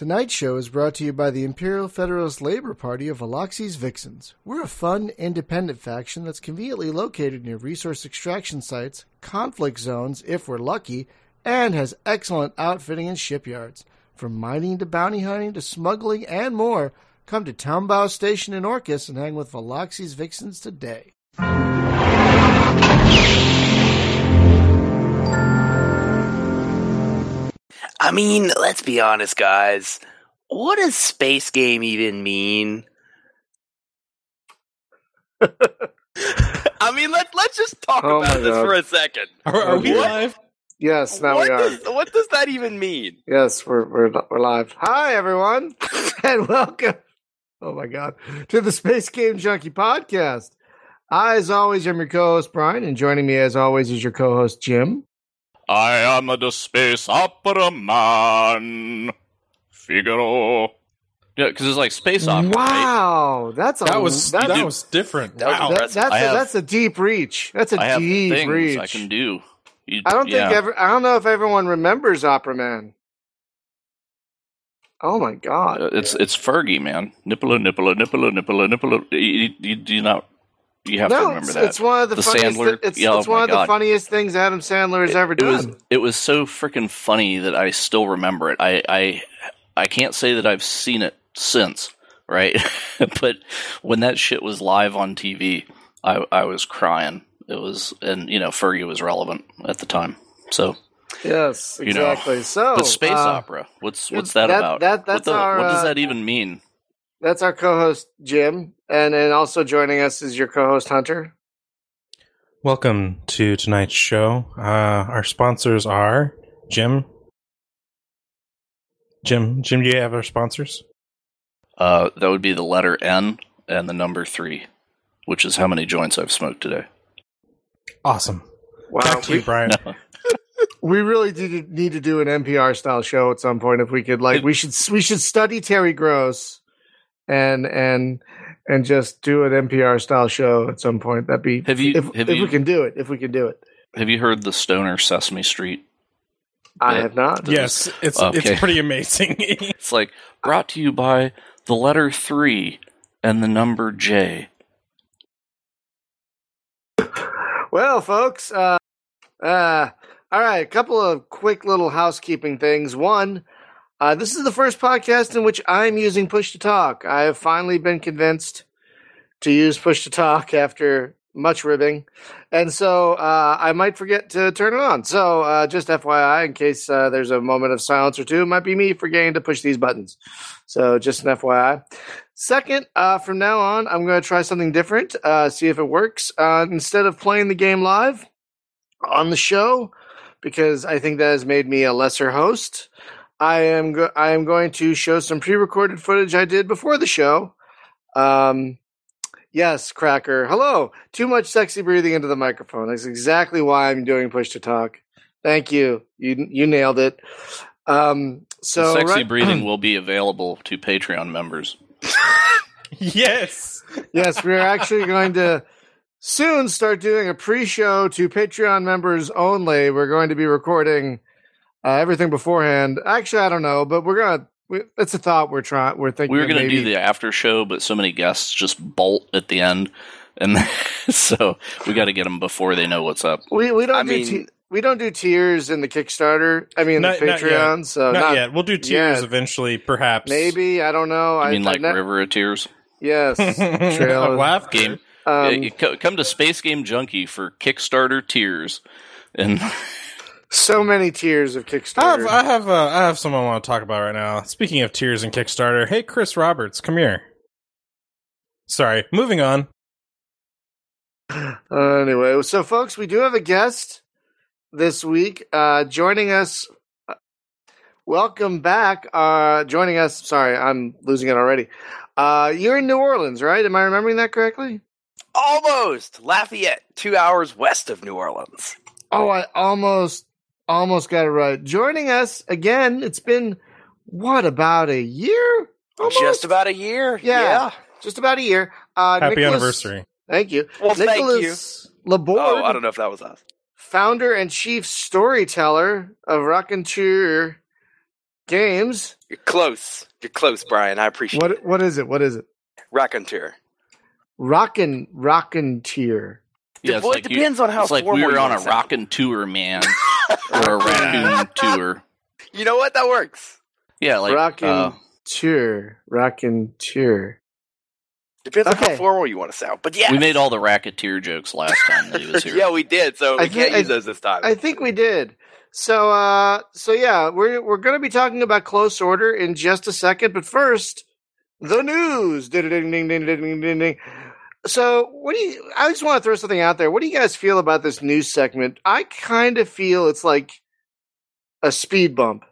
Tonight's show is brought to you by the Imperial Federalist Labor Party of Aloxi's Vixens. We're a fun, independent faction that's conveniently located near resource extraction sites, conflict zones if we're lucky, and has excellent outfitting and shipyards. From mining to bounty hunting to smuggling and more, come to Townbow Station in Orcus and hang with Veloxi's Vixens today. I mean, let's be honest, guys. What does space game even mean? I mean, let let's just talk Oh about this God. for a second. Are, are we What? live? Yes, now what we are. does what does that even mean? Yes, we're we're we're live. Hi everyone, and welcome. Oh my god, to the Space Game Junkie podcast. I, as always, am your co-host Brian, and joining me, as always, is your co-host Jim. I am the space opera man. Figaro. Yeah, because it's like space opera. Right? Wow, that's a That was that, that, that- was different. That wow. that- that's I a, have- that's a deep reach. That's a I have deep things reach. I can do. You- I don't yeah. think ever. I don't know if everyone remembers Opera Man. Oh my god! Uh, It's it's Fergie, man. Nipple, nipple, nipple, nipple, nipple. You, you, you do not. You have to no, remember it's, that. it's one of the, The funniest. Sandler- it's yeah, it's oh one of the funniest things Adam Sandler has ever it was done. it was so freaking funny that I still remember it. I I I can't say that I've seen it since, right? but when that shit was live on TV, I I was crying. It was, and you know, Fergie was relevant at the time. So, Yes, You know, exactly. so, but space uh, opera. What's what's that, that- about? that- what, that's the- our, what does uh, that even mean? That's our co-host Jim, and and also joining us is your co-host Hunter. Welcome to tonight's show. Uh, our sponsors are Jim. Jim, Jim, do you have our sponsors? Uh, that would be the letter N and the number three, which is how many joints I've smoked today. Awesome. Wow, Back to you, we, Brian. No. we really do need to do an NPR style show at some point if we could. Like, It- we should we should study Terry Gross, and and and just do an NPR style show at some point. That'd be Have you- if, have if you- we can do it. If we can do it, Have you heard the Stoner Sesame Street? I Yeah. have not. Yes, it's Okay. it's pretty amazing. It's like brought to you by the letter three and the number J. Well, folks, uh, uh, all right, a couple of quick little housekeeping things. One, uh, this is the first podcast in which I'm using push to talk. I have finally been convinced to use push to talk after much ribbing. And so uh, I might forget to turn it on. So uh, just FYI, in case uh, there's a moment of silence or two, it might be me forgetting to push these buttons. So just an FYI. Second, uh, from now on, I'm going to try something different, uh, see if it works. Instead of playing the game live on the show, because I think that has made me a lesser host, I am go- I am going to show some pre-recorded footage I did before the show. Um, yes, Cracker. Hello. Too much sexy breathing into the microphone. That's exactly why I'm doing push to talk. Thank you. You you nailed it. Um, so Sexy right- breathing will be available to Patreon members. yes. yes, we're actually going to soon start doing a pre-show to Patreon members only. We're going to be recording uh, everything beforehand. Actually, I don't know, but we're gonna. We, it's a thought we're trying. We're thinking. We were going to do the after show, but so many guests just bolt at the end, and so we got to get them before they know what's up. We we don't I do mean- t- we don't do tiers in the Kickstarter. I mean Not- the not yet. Patreon. So not, not, yet. We'll do tiers yet. eventually, perhaps. maybe I don't know. I I mean, like ne- River of Tears Yes, Trail. Laugh game. Um, Yeah, you co- come to Space Game Junkie for Kickstarter tiers, and so many tiers of I have, Kickstarter. I have, uh, I have someone I want to talk about right now. Speaking of tiers and Kickstarter, hey, Chris Roberts, come here. Sorry, moving on. Uh, anyway, so folks, we do have a guest this week uh, joining us. uh, Welcome back. Uh, joining us. Sorry, I'm losing it already. Uh, you're in New Orleans, right? Am I remembering that correctly? Almost Lafayette, two hours west of New Orleans. Oh, I almost almost got it right. Joining us again. It's been what about a year? Almost? Just about a year. Yeah. Yeah. just about a year. Uh, Happy Nicholas- anniversary. Thank you. Well, thank you. Nicholas Laborde, Oh, I don't know if that was us. founder and chief storyteller of Rockin' Tour games. You're close. You're close, Brian. I appreciate it. What what is it? What is it? Raconteur. Rockin' Rockin' Tier. Yeah, it's well, like it you- depends on how It's like we formal were on a wanna rockin' tour, man, or a raccoon tour. You know what? That works. Yeah, like Rockin' uh, Tier. Rockin' Tier. Depends on how formal you want to sound. But yeah, we made all the racketeer jokes last time that he was here. yeah, we did. So we I can't thi- use I- those this time. I think we did. So uh so yeah, we're we're gonna be talking about close order in just a second, but first, the news. Ding ding ding ding ding ding ding. So what do you I just want to throw something out there. What do you guys feel about this news segment? I kind of feel it's like a speed bump.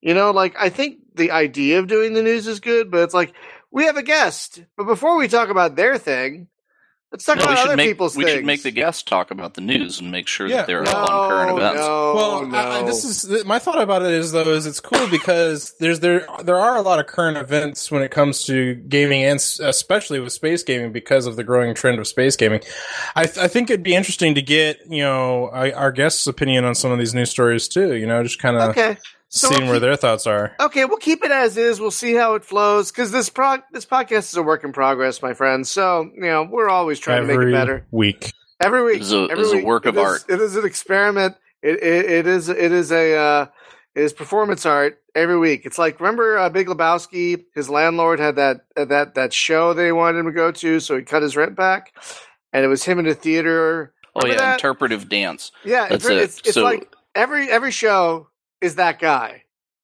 You know, like I think the idea of doing the news is good, but it's like we have a guest. But before we talk about their thing, let's talk No, we about should other make people's we things. should make the guests talk about the news and make sure Yeah. that they're no, on current events. No, well, no. I, I- this is my thought about it is though is it's cool because there's there there are a lot of current events when it comes to gaming and especially with space gaming because of the growing trend of space gaming. I, th- I think it'd be interesting to get you know our, our guests' opinion on some of these news stories too. You know, just kind of okay. So seeing we'll where their thoughts are. Okay, we'll keep it as is. We'll see how it flows because this pro- this podcast is a work in progress, my friends. So you know we're always trying to make it better week. every week. It is a- every it is a work of It is- art. It is an experiment. It, it, it is it is a uh, it is performance art every week. It's like remember uh, Big Lebowski. His landlord had that uh, that that show they wanted him to go to, so he cut his rent back, and it was him in a theater. Oh yeah, that? interpretive dance. Yeah, That's it's, it. it's, it's So- like every every show is that guy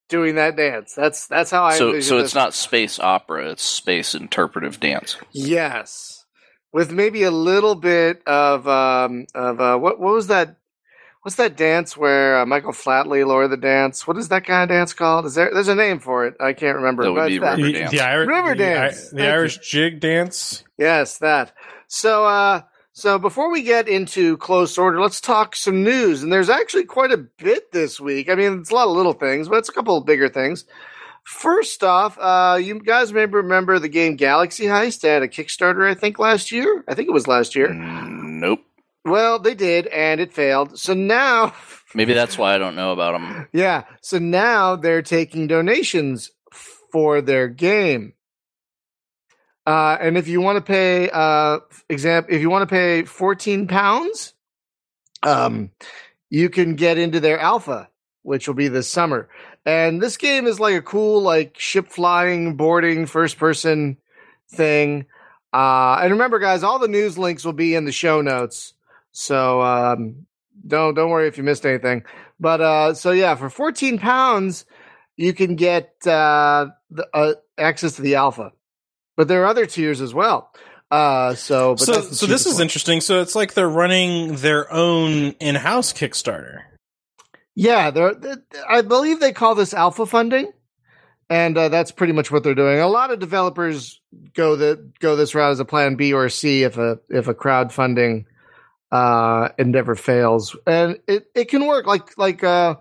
doing that dance. That's that's how I So envision so this. it's not space opera; it's space interpretive dance. Yes, with maybe a little bit of um of uh what what was that? What's that dance where uh, Michael Flatley Lord of the Dance? What is that kind of dance called? Is there? There's a name for it. I can't remember. That would but be that- River The, dance. the, Irish, River the, dance. I- the Irish you. jig dance. Yes, that. So, uh, so before we get into close order, let's talk some news. And there's actually quite a bit this week. I mean, it's a lot of little things, but it's a couple of bigger things. First off, uh, you guys may remember the game Galaxy Heist? They had a Kickstarter, I think, last year. I think it was last year. Mm, nope. Well, they did, and it failed. So now, Maybe that's why I don't know about them. yeah, so now they're taking donations for their game. Uh, and if you want to pay, uh, example, if you want to pay 14 pounds, um, you can get into their alpha, which will be this summer. And this game is like a cool, like ship flying, boarding, first person thing. Uh, and remember, guys, all the news links will be in the show notes. So, um, don't, don't worry if you missed anything. But, uh, so yeah, for 14 pounds, you can get, uh, the, uh, access to the alpha but there are other tiers as well. Uh, so, but so so this is one. interesting. So it's like they're running their own in-house Kickstarter. Yeah, they're, they I believe they call this alpha funding, and uh, that's pretty much what they're doing. A lot of developers go the go this route as a plan B or C if a if a crowdfunding uh, endeavor fails, and it, it can work. Like like uh,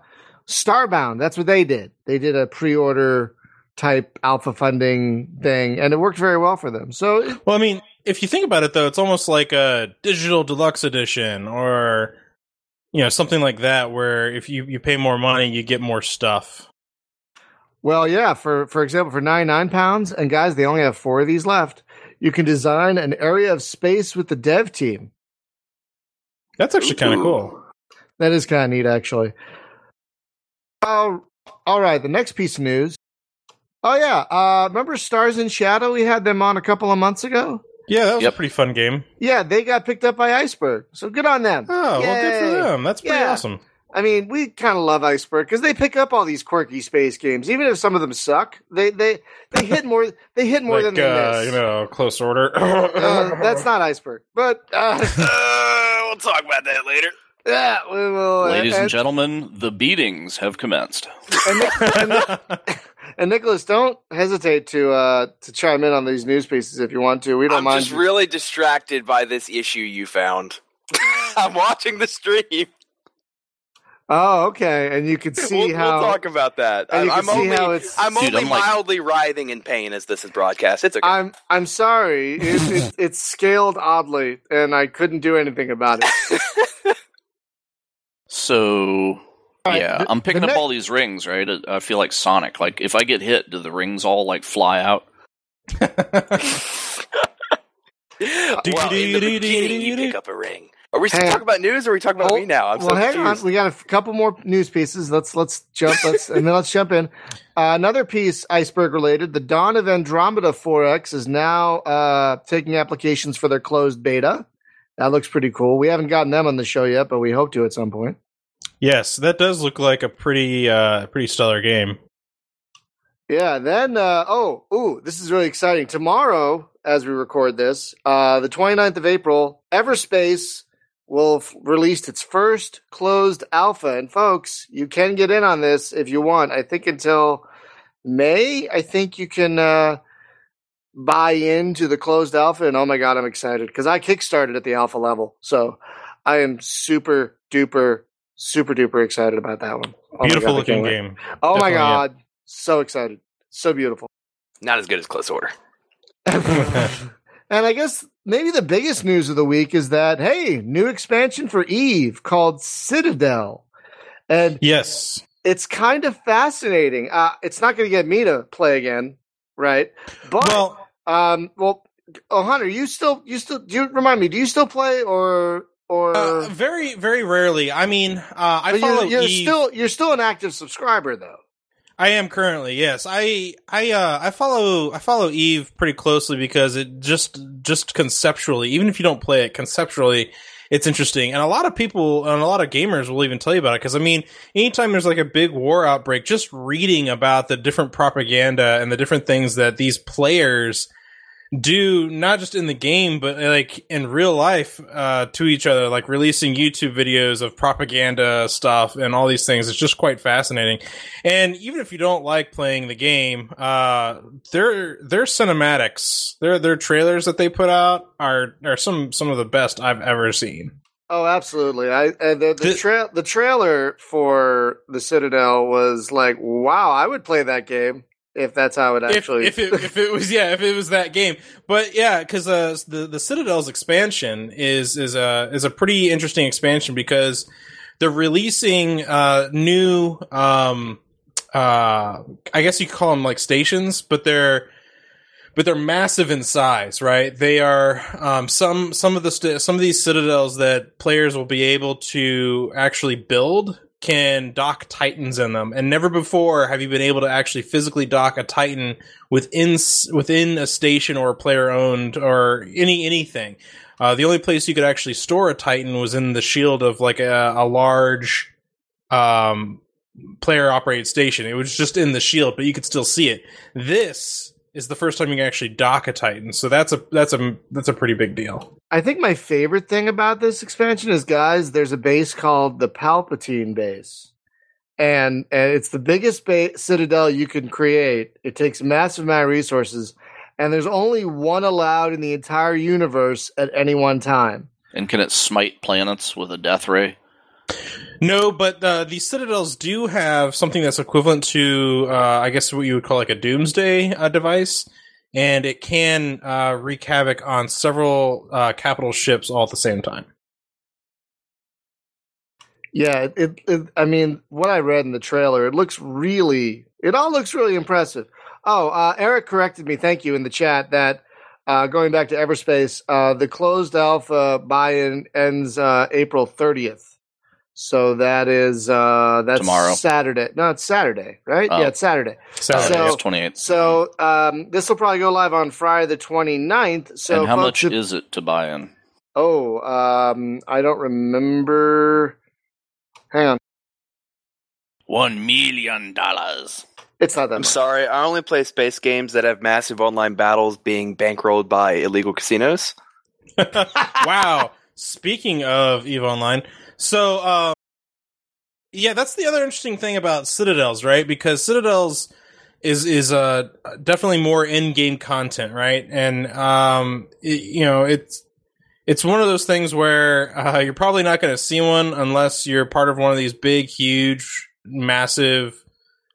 Starbound, that's what they did. They did a pre-order type alpha funding thing, and it worked very well for them. So Well, I mean, if you think about it, though, it's almost like a digital deluxe edition, or you know, something like that, where if you you pay more money, you get more stuff. Well, yeah. For for example, for ninety nine pounds, and guys, they only have four of these left. You can design an area of space with the dev team. That's actually kind of cool. That is kind of neat, actually. Oh, all right. The next piece of news. Oh yeah. Uh, remember Stars in Shadow? We had them on a couple of months ago. Yeah, that was Yep. a pretty fun game. Yeah, they got picked up by Iceberg. So good on them. Oh, well, good for them. That's pretty Yeah. awesome. I mean, we kind of love Iceberg because they pick up all these quirky space games, even if some of them suck. They they they hit more. They hit more like than they uh, miss. you know, close order. Uh, that's not Iceberg, but uh, Uh, we'll talk about that later. yeah, we will. Ladies and and, gentlemen, the beatings have commenced. and, Nic- and, Nic- and Nicholas, don't hesitate to uh, to chime in on these news pieces if you want to. We don't mind. I'm mind. just really distracted by this issue you found. I'm watching the stream. oh, okay, and you can see we'll, how. we'll talk about that. and you I'm, can I'm see only, how it's- I'm Dude, only I'm like- mildly writhing in pain as this is broadcast. It's okay. I'm I'm sorry. It, it, it's scaled oddly, and I couldn't do anything about it. So, All right, yeah, the- I'm picking up ne- all these rings, right? I- I feel like Sonic. Like if I get hit, do the rings all like fly out? well, in the beginning, you pick up a ring. Are we still Hang talking about news, or are we talking about Hold- me now? I'm well, so hang confused. on. We got a couple more news pieces. Let's let's jump. Let's and then let's jump in. Uh, another piece, iceberg related. The Dawn of Andromeda 4X is now uh, taking applications for their closed beta. That looks pretty cool. We haven't gotten them on the show yet, but we hope to at some point. Yes, that does look like a pretty uh, pretty stellar game. Yeah. Then uh, oh ooh, this is really exciting. Tomorrow, as we record this, uh, the 29th of April, Everspace will f- release its first closed alpha. And folks, you can get in on this if you want. I think until May, I think you can uh, buy into the closed alpha. And oh my god, I'm excited because I kickstarted at the alpha level, so I am super duper super duper excited about that one. Oh my Beautiful God, looking game. Oh my Definitely, yeah. god, so excited, so beautiful. Not as good as Close Order. and I guess maybe the biggest news of the week is that hey, new expansion for Eve called Citadel, and Yes. it's kind of fascinating. Uh, it's not going to get me to play again, right? But Well, um, well, oh Hunter, you still you still do you remind me? Do you still play or or? uh, very very rarely. I mean, uh, I but follow you're, you're Eve. still you're still an active subscriber though. I am currently, yes. I I uh I follow I follow Eve pretty closely because it just just conceptually, even if you don't play it conceptually, it's interesting. And a lot of people and a lot of gamers will even tell you about it because I mean, anytime there's like a big war outbreak, just reading about the different propaganda and the different things that these players do not just in the game but like in real life uh to each other. Like releasing youtube videos of propaganda stuff and all these things it's just quite fascinating. And even if you don't like playing the game uh their their cinematics their their trailers that they put out are are some some of the best i've ever seen. Oh, absolutely. I uh, the the, tra- the trailer for the Citadel was like, wow, I would play that game if that's how it actually. if, if it if it was yeah if it was that game but yeah because uh, the the Citadel's expansion is is a is a pretty interesting expansion because they're releasing uh new um uh I guess you could call them like stations but they're but they're massive in size right they are um some some of the st- some of these citadels that players will be able to actually build can dock titans in them. And never before have you been able to actually physically dock a titan within within a station or a player owned or any anything. Uh, the only place you could actually store a titan was in the shield of like a, a large um player operated station. It was just in the shield but you could still see it. This is the first time you can actually dock a titan so that's a that's a that's a pretty big deal I think my favorite thing about this expansion is, guys, there's a base called the Palpatine base, and and it's the biggest ba- Citadel you can create. It takes a massive amount of resources, and there's only one allowed in the entire universe at any one time. And can it smite planets with a death ray? No, but uh, these citadels do have something that's equivalent to, uh, I guess, what you would call like a doomsday uh, device, and it can uh, wreak havoc on several uh, capital ships all at the same time. Yeah, it, it. I mean, what I read in the trailer, it looks really. It all looks really impressive. Oh, uh, Eric corrected me. Thank you in the chat that going back to Everspace, the closed alpha buy-in ends April thirtieth. So that is uh, that's Tomorrow. Saturday. No, it's Saturday, right? Oh. Yeah, it's Saturday. Saturday. So- 28th. So um, this will probably go live on Friday the 29th. So and how much if- is it to buy in? Oh, um, I don't remember. Hang on, One million dollars. it's not that I'm much. sorry, I only play space games that have massive online battles being bankrolled by illegal casinos. wow. Speaking of Eve Online, so uh, yeah, that's the other interesting thing about Citadels, right? Because Citadels is is uh definitely more in-game content, right? And um, it- you know, it's it's one of those things where uh, you're probably not going to see one unless you're part of one of these big, huge, massive,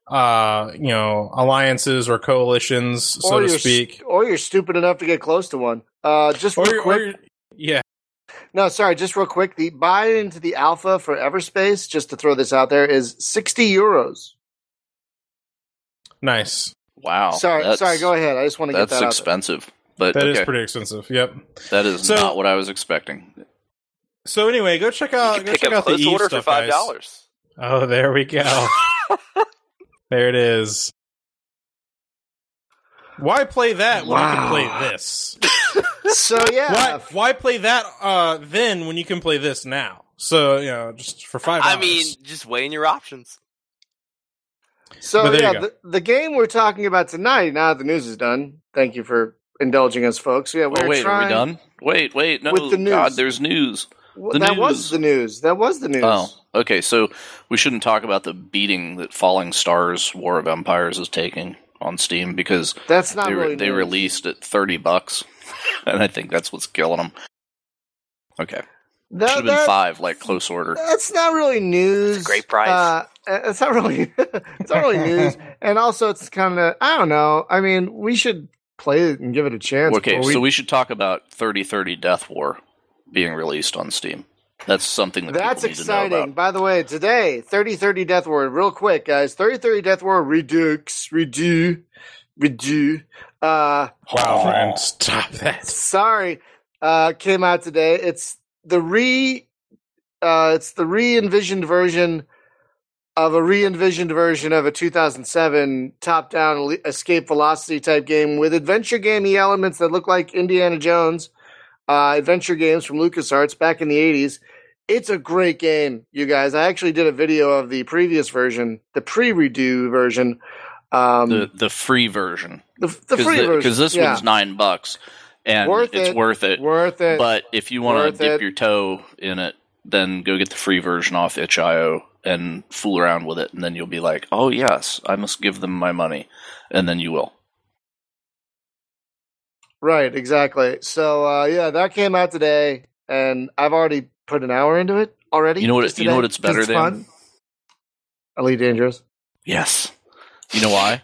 uh, you know, alliances or coalitions, so or to speak. st- or you're stupid enough to get close to one. Uh, just Or, real quick, or yeah, No, sorry, just real quick. The buy into the alpha for Everspace, just to throw this out there, is 60 euros. Nice. Wow. sorry, that's- sorry, go ahead. I just want to get That's that out there. expensive, but That is okay. pretty expensive. Yep. that is So- not what I was expecting. So anyway, go check You out can go pick check up out the close Eve order for stuff, five guys. dollars. Oh, there we go. there it is. Why play that when you can Wow. play this? So, yeah. Why why play that uh, then when you can play this now? So you know, just for five. I mean, just weighing your options. So But there you yeah, the, the game we're talking about tonight. Now that the news is done, thank you for indulging us, folks. Yeah, we're Oh wait, trying. are we done? Wait, wait, no, With the news. God, there's news. Well, The that news. was the news. That was the news. Oh, okay. So we shouldn't talk about the beating that Falling Stars: War of Empires is taking on Steam because That's not they, really. they news. released at thirty bucks, and I think that's what's killing them. Okay, That- should have been five, like close order. That's not really news. It's a great price. Uh, it's not really. it's not really news, and also it's kind of. I don't know. I mean, we should play it and give it a chance. Okay, before so we should talk about thirty thirty Death War being released on Steam. That's something that That's people need to know exciting. about. By the way, today, 3030 Death War, real quick, guys. 3030 Death War Redux, Redo, Redo. Uh, wow, friend, stop that. sorry, uh, came out today. It's the re, uh, it's the re-envisioned version of a re-envisioned version of a 2007 top-down escape velocity type game with adventure gamey elements that look like Indiana Jones, uh, adventure games from LucasArts back in the 80s. It's a great game, you guys. I actually did a video of the previous version, the pre-redo version. Um, the the free version the, the free version. because this yeah. one's nine bucks and Worth it's it. worth it. worth it. But if you want to dip it. your toe in it, then go get the free version off itch.io and fool around with it, and then you'll be like, "Oh yes, I must give them my money," and then you will. Right, exactly. So uh, yeah, that came out today, and I've already put an hour into it already. You know what it- you know what it's better than? fun. Elite Dangerous. Yes. You know why?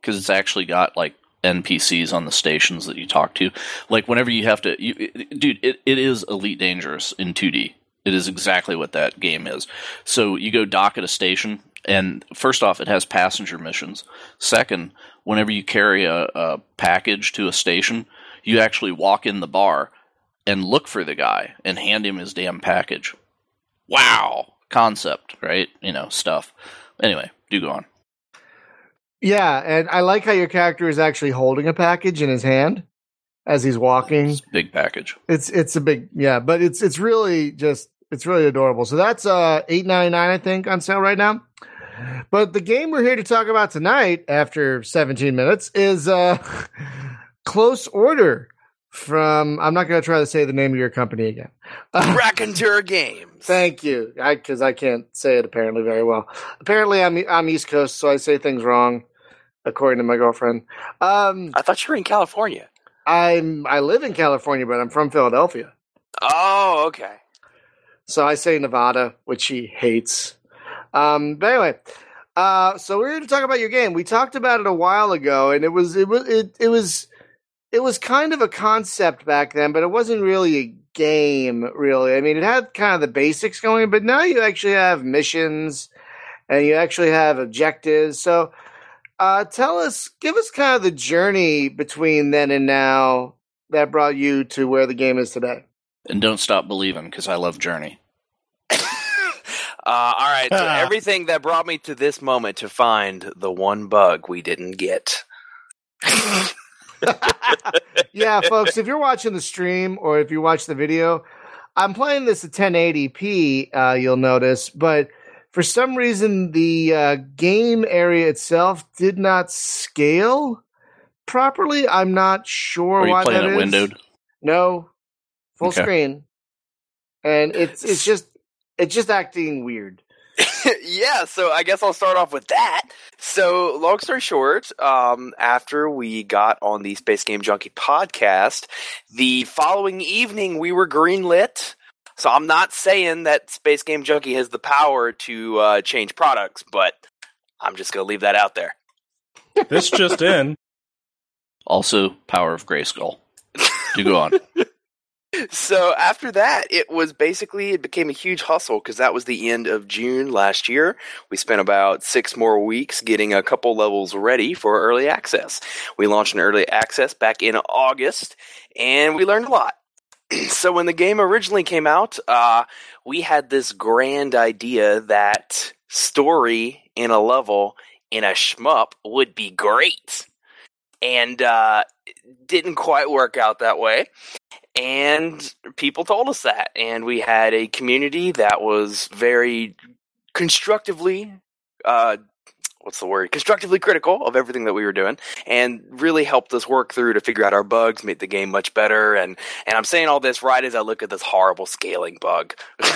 Because it's actually got like NPCs on the stations that you talk to. Like whenever you have to, you, dude, it, it is Elite Dangerous in 2D. It is exactly what that game is. So you go dock at a station, and first off, it has passenger missions. Second, whenever you carry a, a package to a station, you actually walk in the bar and look for the guy and hand him his damn package. Wow. Concept, right? You know, stuff. Anyway, do go on. Yeah, and I like how your character is actually holding a package in his hand as he's walking. It's a big package. It's it's a big yeah, but it's it's really just it's really adorable. So that's uh eight ninety nine I think on sale right now. But the game we're here to talk about tonight, after seventeen minutes, is uh Close Order from I'm not going to try to say the name of your company again. Uh, Raconteur Games. Thank you, because I, can't say it apparently very well. Apparently, I'm I'm East Coast, so I say things wrong, according to my girlfriend. Um, I thought you were in California. I'm I live in California, but I'm from Philadelphia, Oh, okay. so I say Nevada, which she hates. Um, but anyway, uh, so we're here to talk about your game. We talked about it a while ago, and it was it was it, it was it was kind of a concept back then, but it wasn't really a game. Really, I mean, it had kind of the basics going, but now you actually have missions and you actually have objectives. So, uh, tell us, give us kind of the journey between then and now that brought you to where the game is today. And don't stop believing because I love Journey. Uh, all right. So everything that brought me to this moment to find the one bug we didn't get. yeah, folks, if you're watching the stream or if you watch the video, I'm playing this at 1080p, uh, you'll notice, but for some reason, the uh, game area itself did not scale properly. I'm not sure Are you why playing that it is. windowed? No, full Okay. screen, and it's it's just it's just acting weird. yeah, so I guess I'll start off with that. So, long story short, um, after we got on the Space Game Junkie podcast, the following evening we were greenlit. So, I'm not saying that Space Game Junkie has the power to uh, change products, but I'm just going to leave that out there. This just in. Also, Power of Grayskull. You go on. so after that, it was basically it became a huge hustle because that was the end of June last year. We spent about six more weeks getting a couple levels ready for early access. We launched an early access back in August, and we learned a lot. so when the game originally came out, uh, we had this grand idea that story in a level in a shmup would be great, and uh, didn't quite work out that way. And people told us that. And we had a community that was very constructively uh, what's the word constructively critical of everything that we were doing and really helped us work through to figure out our bugs make the game much better and and i'm saying all this right as i look at this horrible scaling bug.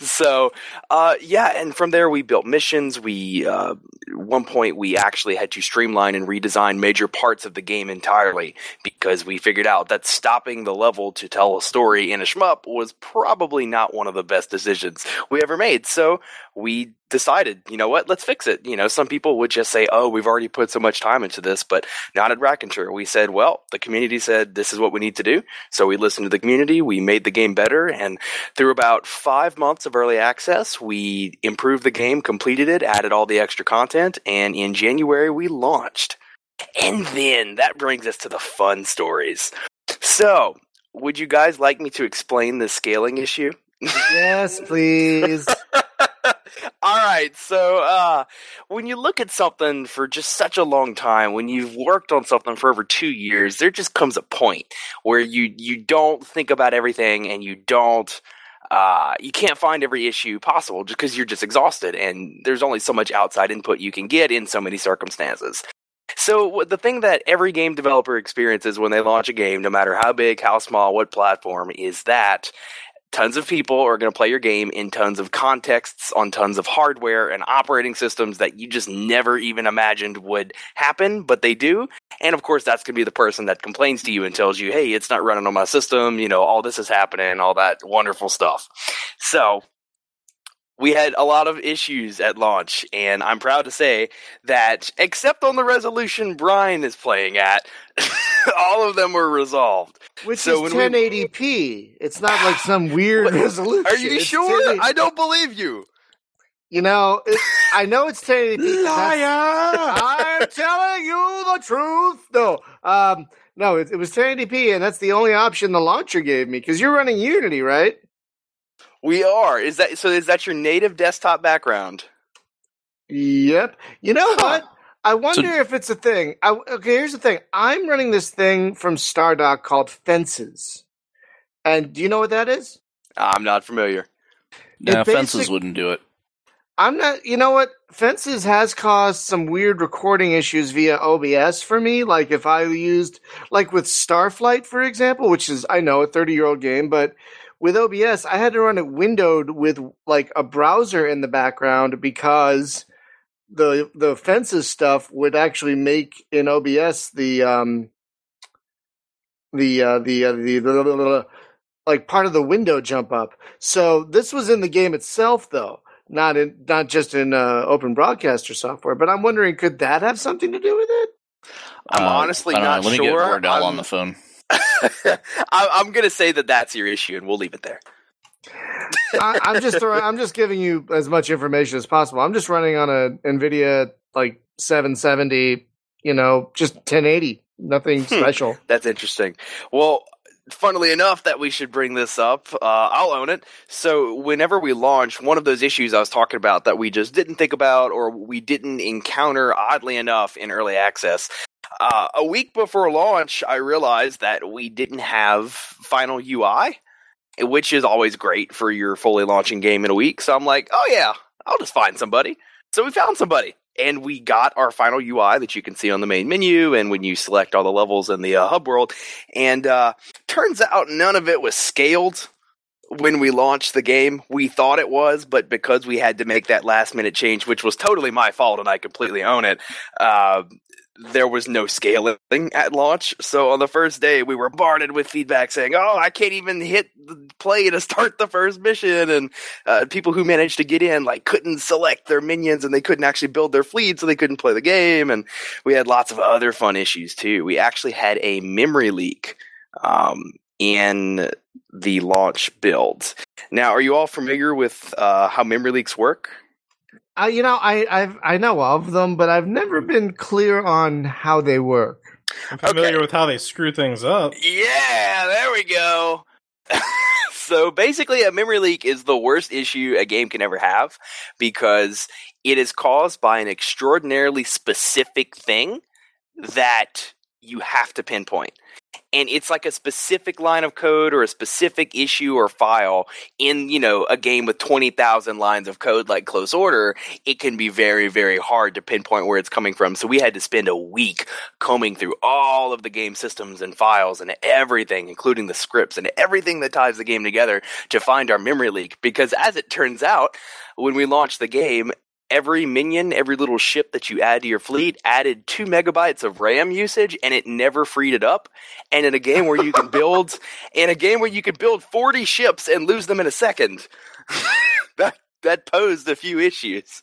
So uh, yeah and from there we built missions we uh, one point we actually had to streamline and redesign major parts of the game entirely because we figured out that stopping the level to tell a story in a shmup was probably not one of the best decisions we ever made so we decided, you know what, let's fix it. You know, some people would just say, oh, we've already put so much time into this, but not at Raconteur. We said, well, the community said this is what we need to do. So we listened to the community, we made the game better, and through about five months of early access, we improved the game, completed it, added all the extra content, and in January we launched. And then that brings us to the fun stories. So, would you guys like me to explain the scaling issue? Yes, please. All right, so uh, when you look at something for just such a long time, when you've worked on something for over two years, there just comes a point where you you don't think about everything and you don't uh, you can't find every issue possible just because you're just exhausted and there's only so much outside input you can get in so many circumstances. So the thing that every game developer experiences when they launch a game, no matter how big, how small, what platform, is that tons of people are going to play your game in tons of contexts on tons of hardware and operating systems that you just never even imagined would happen, but they do. And of course, that's going to be the person that complains to you and tells you, hey, it's not running on my system, you know, all this is happening, all that wonderful stuff. So, we had a lot of issues at launch, and I'm proud to say that, except on the resolution Brian is playing at, all of them were resolved. Which So is when 1080p. It's not like some weird resolution. Are you It's sure? 1080 I don't believe you. You know, it, I know it's 1080p. 'cause that's- I'm telling you the truth. No, um, no, it, it was 1080p, and that's the only option the launcher gave me. Because you're running Unity, right? We are. Is that so? Is that your native desktop background? Yep. You know what? I wonder if it's a thing. I, okay, here's the thing. I'm running this thing from Stardock called Fences, and do you know what that is? I'm not familiar. Nah, fences wouldn't do it. I'm not. You know what? Fences has caused some weird recording issues via OBS for me. Like if I used, like with Starflight, for example, which is I know a 30 year old game, but with OBS, I had to run it windowed with like a browser in the background because the the fences stuff would actually make in OBS the um the uh, the, uh, the the like part of the window jump up. So this was in the game itself, though not in not just in uh, open broadcaster software. But I'm wondering, could that have something to do with it? I'm Uh, honestly don't not know. Let sure. me get Wardell I'm, on the phone. I'm going to say that that's your issue, and we'll leave it there. I, I'm just throwing, I'm just giving you as much information as possible. I'm just running on a Nvidia like 770, you know, just 1080, nothing Hmm. special. That's interesting. Well, funnily enough, that we should bring this up. Uh, I'll own it. So, whenever we launch, one of those issues I was talking about that we just didn't think about or we didn't encounter, oddly enough, in early access. Uh, a week before launch, I realized that we didn't have final UI, which is always great for your fully launching game in a week. So I'm like, oh yeah, I'll just find somebody. So we found somebody. And we got our final UI that you can see on the main menu, and when you select all the levels in the uh, hub world, and uh, turns out none of it was scaled when we launched the game. We thought it was, but because we had to make that last minute change, which was totally my fault and I completely own it, uh, there was no scaling at launch. So on the first day, we were bombarded with feedback saying, "Oh, I can't even hit the play to start the first mission," and uh, people who managed to get in like couldn't select their minions and they couldn't actually build their fleet, so they couldn't play the game. And we had lots of other fun issues too. We actually had a memory leak um, in the launch build. Now, are you all familiar with uh, how memory leaks work? Uh, you know, I I've, I know of them, but I've never been clear on how they work. I'm familiar Okay. with how they screw things up. Yeah, there we go. so basically, a memory leak is the worst issue a game can ever have because it is caused by an extraordinarily specific thing that you have to pinpoint. And it's like a specific line of code or a specific issue or file in, you know, a game with 20,000 lines of code like Close Order. It can be very, very hard to pinpoint where it's coming from. So we had to spend a week combing through all of the game systems and files and everything, including the scripts and everything that ties the game together to find our memory leak. Because as it turns out, when we launched the game, every minion, every little ship that you add to your fleet added two megabytes of RAM usage and it never freed it up. And in a game where you can build, in a game where you could build 40 ships and lose them in a second, that, that posed a few issues.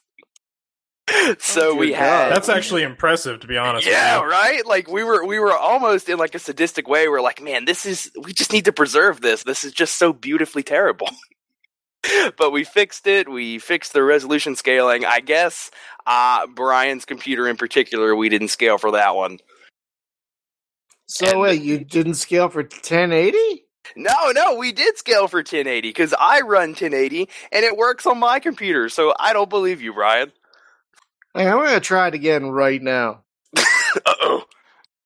So oh, dear we God. had That's actually impressive, to be honest. yeah, with you. right. Like we were, we were almost in like a sadistic way. We're like, man, this is. We just need to preserve this. This is just so beautifully terrible. but we fixed it. We fixed the resolution scaling. I guess uh, Brian's computer in particular, we didn't scale for that one. So And- wait, you didn't scale for 1080? No, no, we did scale for 1080 because I run 1080 and it works on my computer. So I don't believe you, Brian. Hey, I'm gonna try it again right now. uh oh.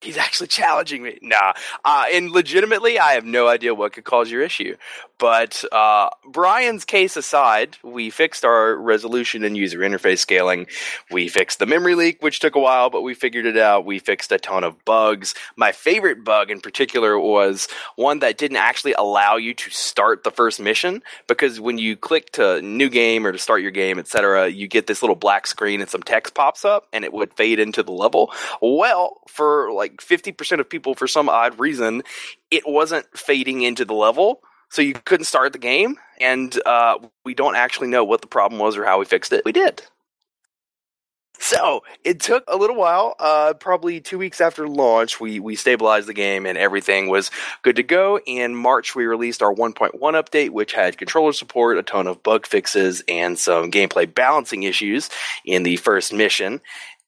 He's actually challenging me. Nah. Uh, and legitimately, I have no idea what could cause your issue. But uh, Brian's case aside, we fixed our resolution and user interface scaling. We fixed the memory leak, which took a while, but we figured it out. We fixed a ton of bugs. My favorite bug in particular was one that didn't actually allow you to start the first mission because when you click to new game or to start your game, etc., you get this little black screen and some text pops up and it would fade into the level. Well, for like 50% of people, for some odd reason, it wasn't fading into the level. So you couldn't start the game, and uh, we don't actually know what the problem was or how we fixed it. We did. So it took a little while. Uh, probably two weeks after launch, we we stabilized the game and everything was good to go. In March, we released our 1.1 update, which had controller support, a ton of bug fixes, and some gameplay balancing issues in the first mission.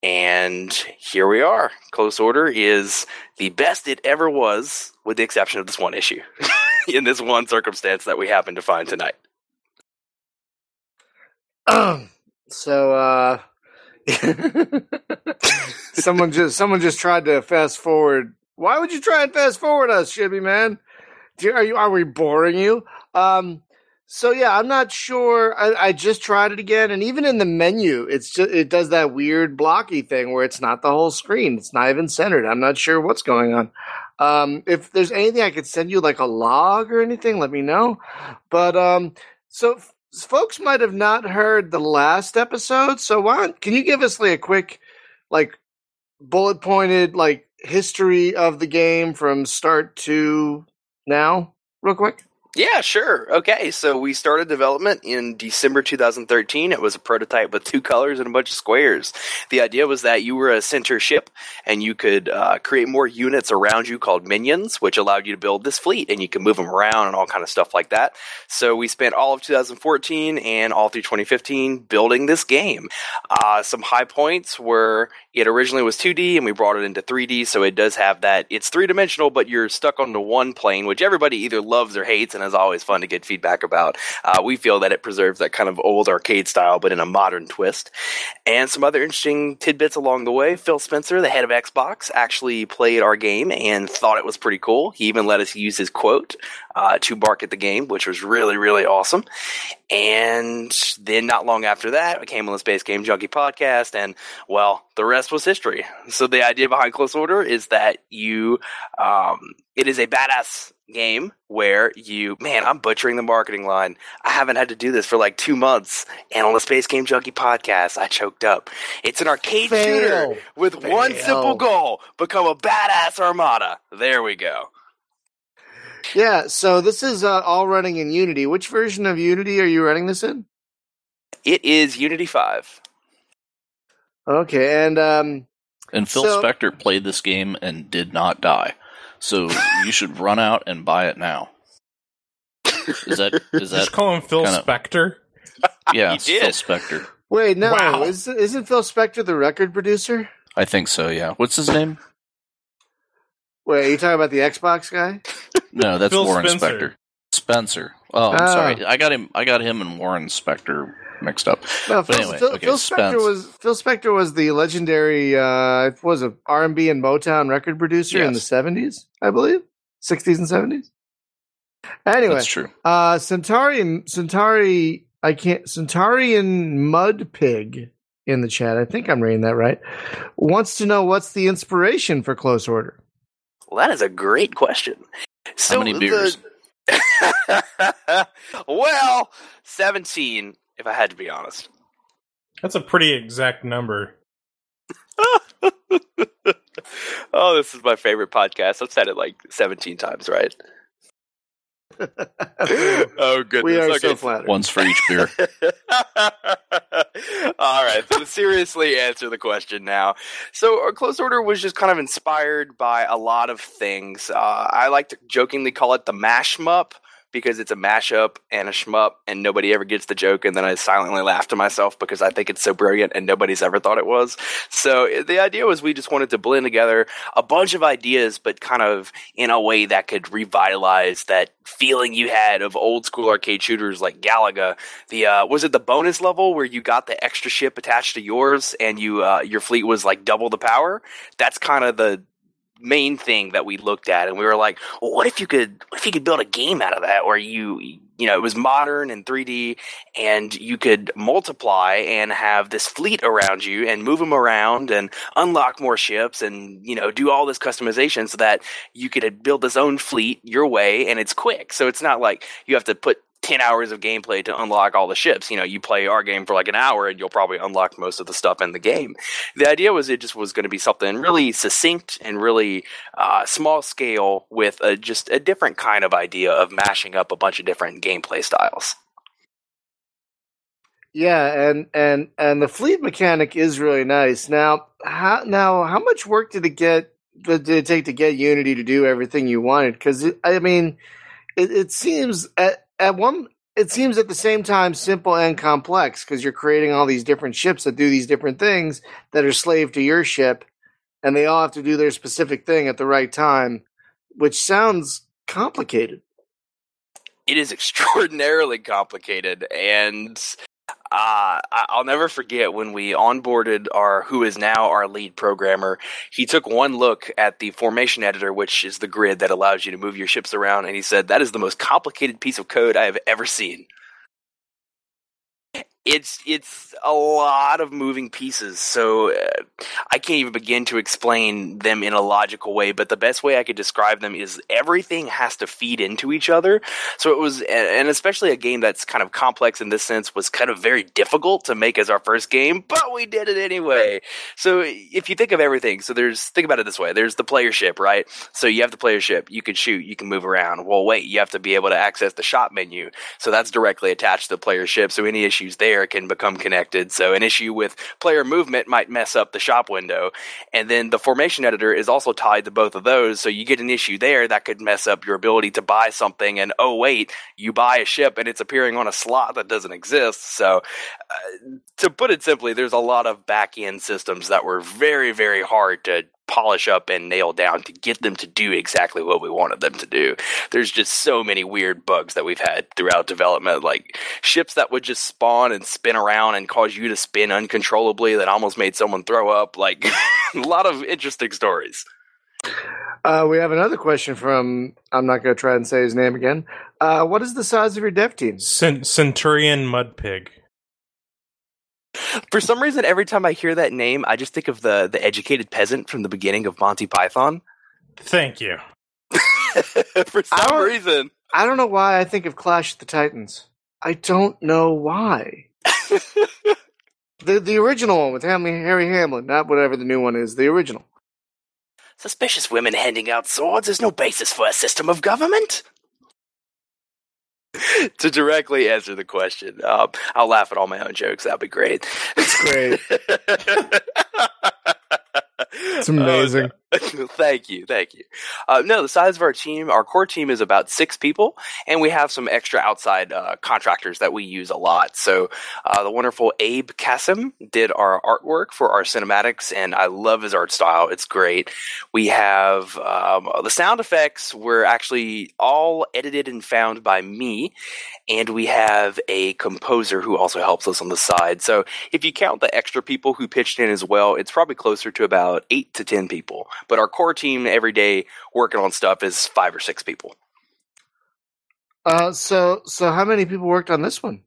And here we are. Close Order is the best it ever was, with the exception of this one issue, in this one circumstance that we happen to find tonight. Um, so uh someone just someone just tried to fast forward. Why would you try and fast forward us, Shibby man? Do, are you are we boring you? Um so yeah, I'm not sure. I, I just tried it again, and even in the menu, it's just it does that weird blocky thing where it's not the whole screen. It's not even centered. I'm not sure what's going on. Um, if there's anything I could send you, like a log or anything, let me know. But um, so f- folks might have not heard the last episode. So why can you give us like a quick, like bullet pointed like history of the game from start to now, real quick? Yeah, sure. Okay, so we started development in December 2013. It was a prototype with two colors and a bunch of squares. The idea was that you were a center ship and you could uh, create more units around you called minions, which allowed you to build this fleet and you can move them around and all kind of stuff like that. So we spent all of 2014 and all through 2015 building this game. Uh, some high points were it originally was 2D and we brought it into 3D, so it does have that. It's three dimensional, but you're stuck on the one plane, which everybody either loves or hates, and is always fun to get feedback about. Uh, we feel that it preserves that kind of old arcade style, but in a modern twist. And some other interesting tidbits along the way. Phil Spencer, the head of Xbox, actually played our game and thought it was pretty cool. He even let us use his quote uh, to bark at the game, which was really, really awesome. And then not long after that, we came on the Space Game Junkie podcast, and well, the rest was history. So the idea behind Close Order is that you, um, it is a badass game where you, man, I'm butchering the marketing line. I haven't had to do this for like two months, and on the Space Game Junkie podcast, I choked up. It's an arcade Fail. shooter with one simple goal: become a badass armada. There we go. Yeah, so this is uh, all running in Unity. Which version of Unity are you running this in? It is Unity Five. Okay, and um, And Phil So- Spector played this game and did not die. So you should run out and buy it now. Is that is that Just call him Phil kinda- Spector. yeah? He it's Phil. Spector. wait, no, Wow. is, isn't Phil Spector the record producer? I think so. Yeah. What's his name? Wait, are you talking about the Xbox guy? No, that's Phil Warren Spencer. Spector. Spencer. Oh, I'm Ah. sorry. I got him. I got him and Warren Spector mixed up. No, But Phil, anyway, Phil, okay, Phil Spector was Phil Spector was the legendary uh, what was it R and B and Motown record producer in the seventies, I believe, sixties and seventies. Anyway, That's true. uh, Centauri Centauri I can't Centaurian Mud Pig in the chat. I think I'm reading that right. Wants to know what's the inspiration for Close Order. Well, that is a great question. So many the- beers? well, seventeen, if I had to be honest. That's a pretty exact number. oh, this is my favorite podcast. I've said it like 17 times, right? oh, goodness. we are okay. so flattered. Once for each beer. All right. So seriously answer the question now. So our close order was just kind of inspired by a lot of things. Uh, I like to jokingly call it the mash mup because it's a mashup and a shmup and nobody ever gets the joke and then I silently laugh to myself because I think it's so brilliant and nobody's ever thought it was. So the idea was we just wanted to blend together a bunch of ideas but kind of in a way that could revitalize that feeling you had of old school arcade shooters like Galaga the uh, was it the bonus level where you got the extra ship attached to yours and you uh, your fleet was like double the power that's kind of the main thing that we looked at and we were like well what if you could what if you could build a game out of that where you you know it was modern and 3d and you could multiply and have this fleet around you and move them around and unlock more ships and you know do all this customization so that you could uh, build this own fleet your way and it's quick. So it's not like you have to put 10 hours of gameplay to unlock all the ships. You know, you play our game for like an hour and you'll probably unlock most of the stuff in the game. The idea was it just was going to be something really succinct and really uh, small scale with a, just a different kind of idea of mashing up a bunch of different gameplay styles. Yeah, and and and the fleet mechanic is really nice. Now, how now how much work did it get? Did it take to get Unity to do everything you wanted? Because I mean, it, it seems at at one it seems at the same time simple and complex because you're creating all these different ships that do these different things that are slave to your ship, and they all have to do their specific thing at the right time, which sounds complicated. it is extraordinarily complicated and uh, I'll never forget when we onboarded our who is now our lead programmer. He took one look at the formation editor, which is the grid that allows you to move your ships around, and he said, "That is the most complicated piece of code I have ever seen." It's it's a lot of moving pieces, so uh, I can't even begin to explain them in a logical way. But the best way I could describe them is everything has to feed into each other. So it was, and especially a game that's kind of complex in this sense, was kind of very difficult to make as our first game, but we did it anyway. So if you think of everything, so there's, think about it this way there's the player ship, right? So you have the player ship, you can shoot, you can move around. Well, wait, you have to be able to access the shop menu. So that's directly attached to the player ship. So any issues there can become connected. So an issue with player movement might mess up the shop window. And then the formation editor is also tied to both of those. So you get an issue there that could mess up your ability to buy something. And oh, wait, you buy a ship and it's appearing on a slot that doesn't exist. So uh, to put it simply, there's a lot of back end systems that were very, very hard to polish up and nail down to get them to do exactly what we wanted them to do. There's just so many weird bugs that we've had throughout development, like ships that would just spawn and spin around and cause you to spin uncontrollably that almost made someone throw up. Like a lot of interesting stories. Uh, we have another question from. I'm not going to try and say his name again. Uh, what is the size of your dev team? Cent- Centurion Mudpig. For some reason, every time I hear that name, I just think of the the educated peasant from the beginning of Monty Python. Thank you. For some don't- reason, I don't know why I think of Clash of the Titans. I don't know why. the the original one with Hamlin, Harry Hamlin, not whatever the new one is. The original. suspicious women handing out swords is no basis for a system of government. to directly answer the question, um, I'll laugh at all my own jokes. That'd be great. It's great. It's amazing. thank you, thank you. Uh, no, the size of our team, our core team is about six people, and we have some extra outside uh, contractors that we use a lot. So, uh, the wonderful Abe Kasim did our artwork for our cinematics, and I love his art style. It's great. We have um, the sound effects were actually all edited and found by me, and we have a composer who also helps us on the side. So, if you count the extra people who pitched in as well, it's probably closer to about eight to ten people. But our core team every day working on stuff is five or six people. Uh, so so how many people worked on this one?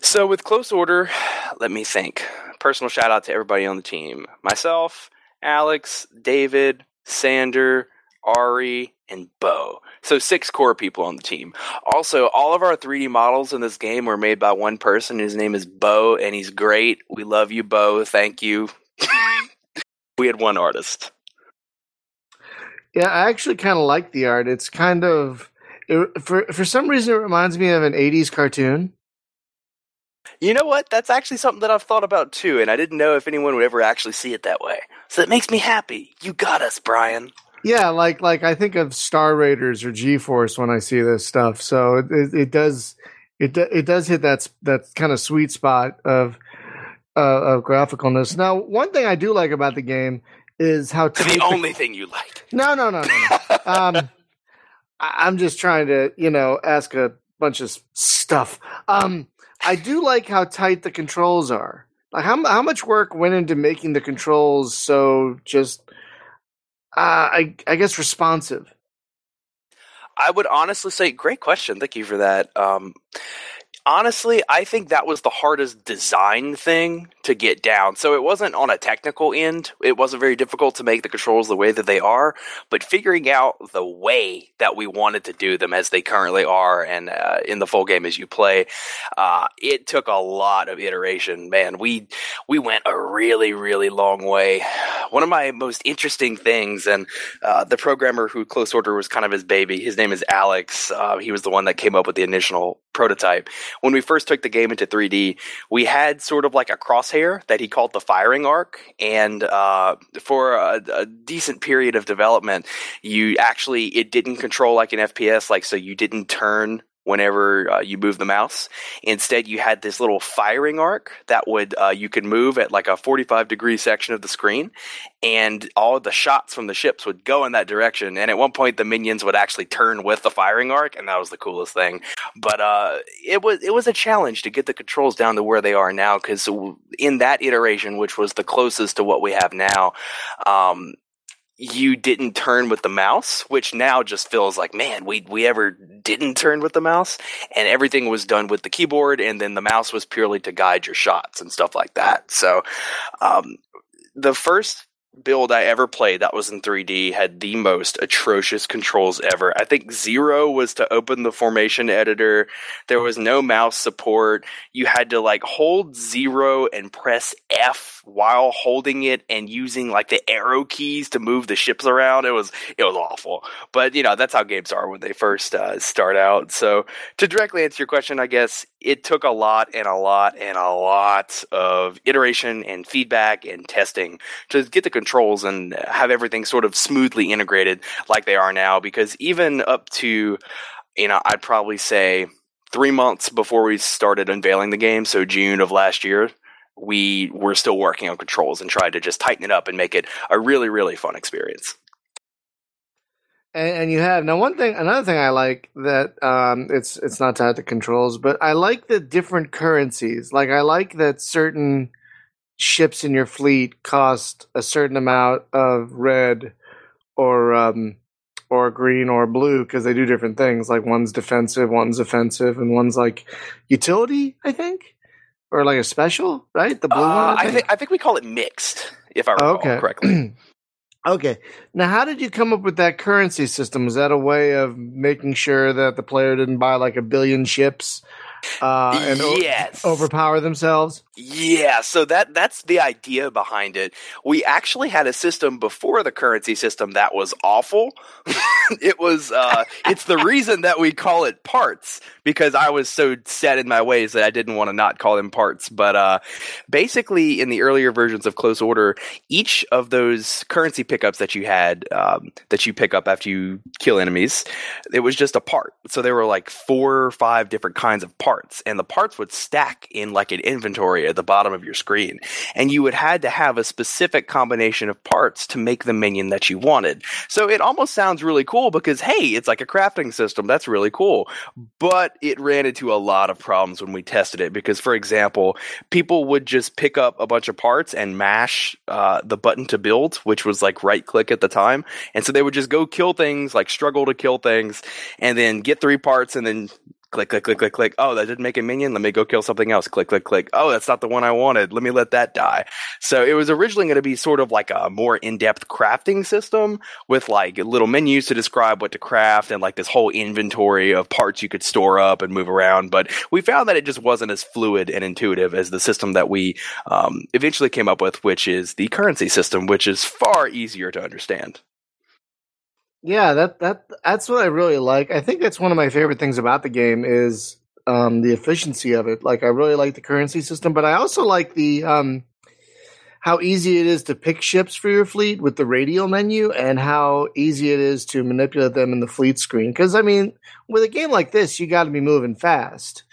So with close order, let me think. Personal shout out to everybody on the team. Myself, Alex, David, Sander, Ari, and Bo. So six core people on the team. Also, all of our 3D models in this game were made by one person. His name is Bo, and he's great. We love you, Bo. Thank you. we had one artist. Yeah, I actually kind of like the art. It's kind of it, for for some reason it reminds me of an '80s cartoon. You know what? That's actually something that I've thought about too, and I didn't know if anyone would ever actually see it that way. So it makes me happy. You got us, Brian. Yeah, like like I think of Star Raiders or G Force when I see this stuff. So it it, it does it it does hit that that kind of sweet spot of uh, of graphicalness. Now, one thing I do like about the game is how tight The only thing you like. No, no, no, no. no. um, I, I'm just trying to, you know, ask a bunch of stuff. Um, I do like how tight the controls are. Like how how much work went into making the controls so just, uh, I I guess responsive. I would honestly say, great question. Thank you for that. Um, honestly, I think that was the hardest design thing to get down. So it wasn't on a technical end. It wasn't very difficult to make the controls the way that they are, but figuring out the way that we wanted to do them as they currently are and uh, in the full game as you play, uh, it took a lot of iteration. Man, we we went a really really long way. One of my most interesting things, and uh, the programmer who Close Order was kind of his baby. His name is Alex. Uh, he was the one that came up with the initial prototype. When we first took the game into 3D, we had sort of like a crosshair that he called the firing arc, and uh, for a, a decent period of development, you actually it didn't control like an FPS, like so you didn't turn whenever uh, you move the mouse. Instead, you had this little firing arc that would uh, you could move at like a 45 degree section of the screen, and all the shots from the ships would go in that direction. And at one point, the minions would actually turn with the firing arc, and that was the coolest thing. But uh, it was it was a challenge to get the controls down to where they are now, because in that iteration, which was the closest to what we have now. Um, you didn't turn with the mouse, which now just feels like, man, we we ever didn't turn with the mouse, and everything was done with the keyboard, and then the mouse was purely to guide your shots and stuff like that. So, um, the first build I ever played that was in 3D had the most atrocious controls ever. I think zero was to open the formation editor. There was no mouse support. You had to like hold zero and press F while holding it and using like the arrow keys to move the ships around. It was it was awful. But you know, that's how games are when they first uh, start out. So to directly answer your question, I guess it took a lot and a lot and a lot of iteration and feedback and testing to get the controls and have everything sort of smoothly integrated like they are now. Because even up to, you know, I'd probably say three months before we started unveiling the game, so June of last year, we were still working on controls and tried to just tighten it up and make it a really, really fun experience. And, and you have now one thing, another thing I like that um, it's it's not tied to controls, but I like the different currencies. Like I like that certain ships in your fleet cost a certain amount of red or um, or green or blue because they do different things. Like one's defensive, one's offensive, and one's like utility. I think. or like a special, right? The blue Uh, one. I think I think we call it mixed, if I recall okay. correctly. okay. Now, how did you come up with that currency system? Is that a way of making sure that the player didn't buy like a billion ships uh, and o- overpower themselves? Yeah, so that that's the idea behind it. We actually had a system before the currency system that was awful. it was uh it's the reason that we call it parts because I was so set in my ways that I didn't want to not call them parts. But uh basically in the earlier versions of Close Order, each of those currency pickups that you had um, that you pick up after you kill enemies, it was just a part. So there were like four or five different kinds of parts, and the parts would stack in like an inventory at the bottom of your screen. And you would had to have a specific combination of parts to make the minion that you wanted. So it almost sounds really cool because hey, it's like a crafting system. That's really cool. But it ran into a lot of problems when we tested it because, for example, people would just pick up a bunch of parts and mash uh, the button to build, which was like right click at the time. And so they would just go kill things, like struggle to kill things, and then get three parts and then click, click, click, click, click. Oh, that didn't make a minion. Let me go kill something else. Click, click, click. Oh, that's not the one I wanted. Let me let that die. So it was originally going to be sort of like a more in-depth crafting system with like little menus to describe what to craft and like this whole inventory of parts you could store up and move around. But we found that it just wasn't as fluid and intuitive as the system that we um, eventually came up with, which is the currency system, which is far easier to understand. Yeah, that that that's what I really like. I think that's one of my favorite things about the game is um, the efficiency of it. Like I really like the currency system, but I also like the um, how easy it is to pick ships for your fleet with the radial menu, and how easy it is to manipulate them in the fleet screen. Because I mean, with a game like this, you got to be moving fast.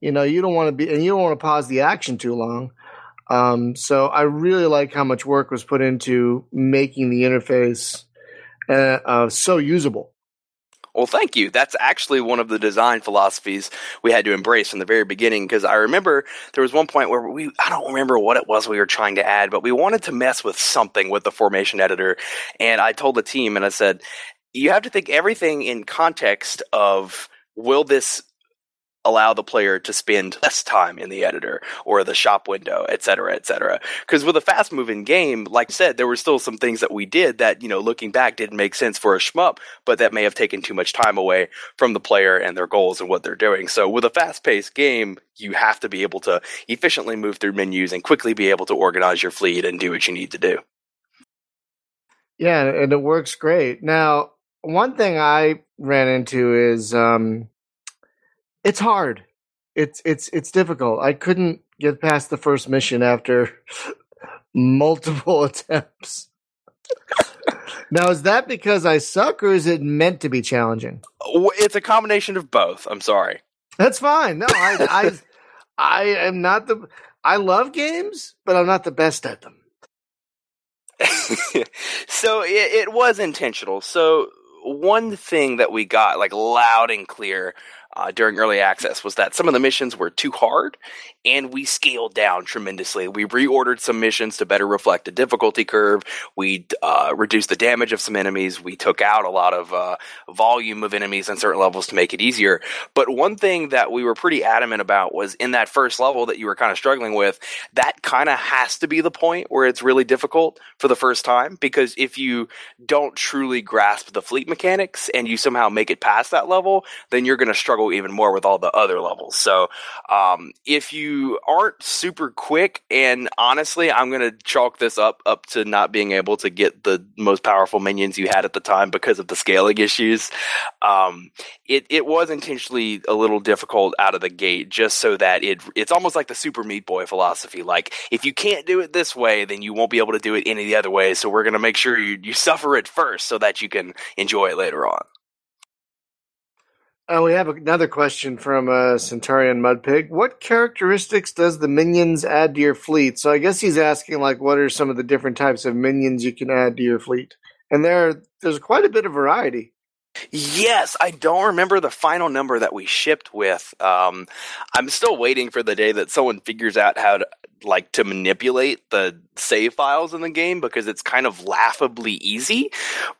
You know, you don't want to be, and you don't want to pause the action too long. Um, so I really like how much work was put into making the interface uh, uh, so usable. Well, thank you. That's actually one of the design philosophies we had to embrace from the very beginning because I remember there was one point where we, I don't remember what it was we were trying to add, but we wanted to mess with something with the formation editor. And I told the team and I said, you have to think everything in context of will this allow the player to spend less time in the editor or the shop window, et cetera, et cetera. Because with a fast moving game, like I said, there were still some things that we did that, you know, looking back didn't make sense for a shmup, but that may have taken too much time away from the player and their goals and what they're doing. So with a fast paced game, you have to be able to efficiently move through menus and quickly be able to organize your fleet and do what you need to do. Yeah, and it works great. Now, one thing I ran into is um, it's hard. It's it's it's difficult. I couldn't get past the first mission after multiple attempts. now, is that because I suck, or is it meant to be challenging? It's a combination of both. I'm sorry. That's fine. No, I I I am not the. I love games, but I'm not the best at them. so it, it was intentional. So one thing that we got like loud and clear uh, during early access was that some of the missions were too hard and we scaled down tremendously. We reordered some missions to better reflect the difficulty curve. We uh, reduced the damage of some enemies. We took out a lot of uh, volume of enemies on certain levels to make it easier. But one thing that we were pretty adamant about was in that first level that you were kind of struggling with, that kind of has to be the point where it's really difficult for the first time because if you don't truly grasp the fleet mechanics and you somehow make it past that level, then you're going to struggle even more with all the other levels. So, um, if you aren't super quick, and honestly, I'm to chalk this up up to not being able to get the most powerful minions you had at the time because of the scaling issues. Um, it it was intentionally a little difficult out of the gate, just so that it it's almost like the Super Meat Boy philosophy. Like if you can't do it this way, then you won't be able to do it any other ways. So we're to make sure you you suffer it first, so that you can enjoy it later on. Uh, we have another question from uh, Centurion Mudpig. What characteristics does the minions add to your fleet? So I guess he's asking, like, what are some of the different types of minions you can add to your fleet? And there, there's quite a bit of variety. Yes, I don't remember the final number that we shipped with. Um, I'm still waiting for the day that someone figures out how to like to manipulate the save files in the game because it's kind of laughably easy.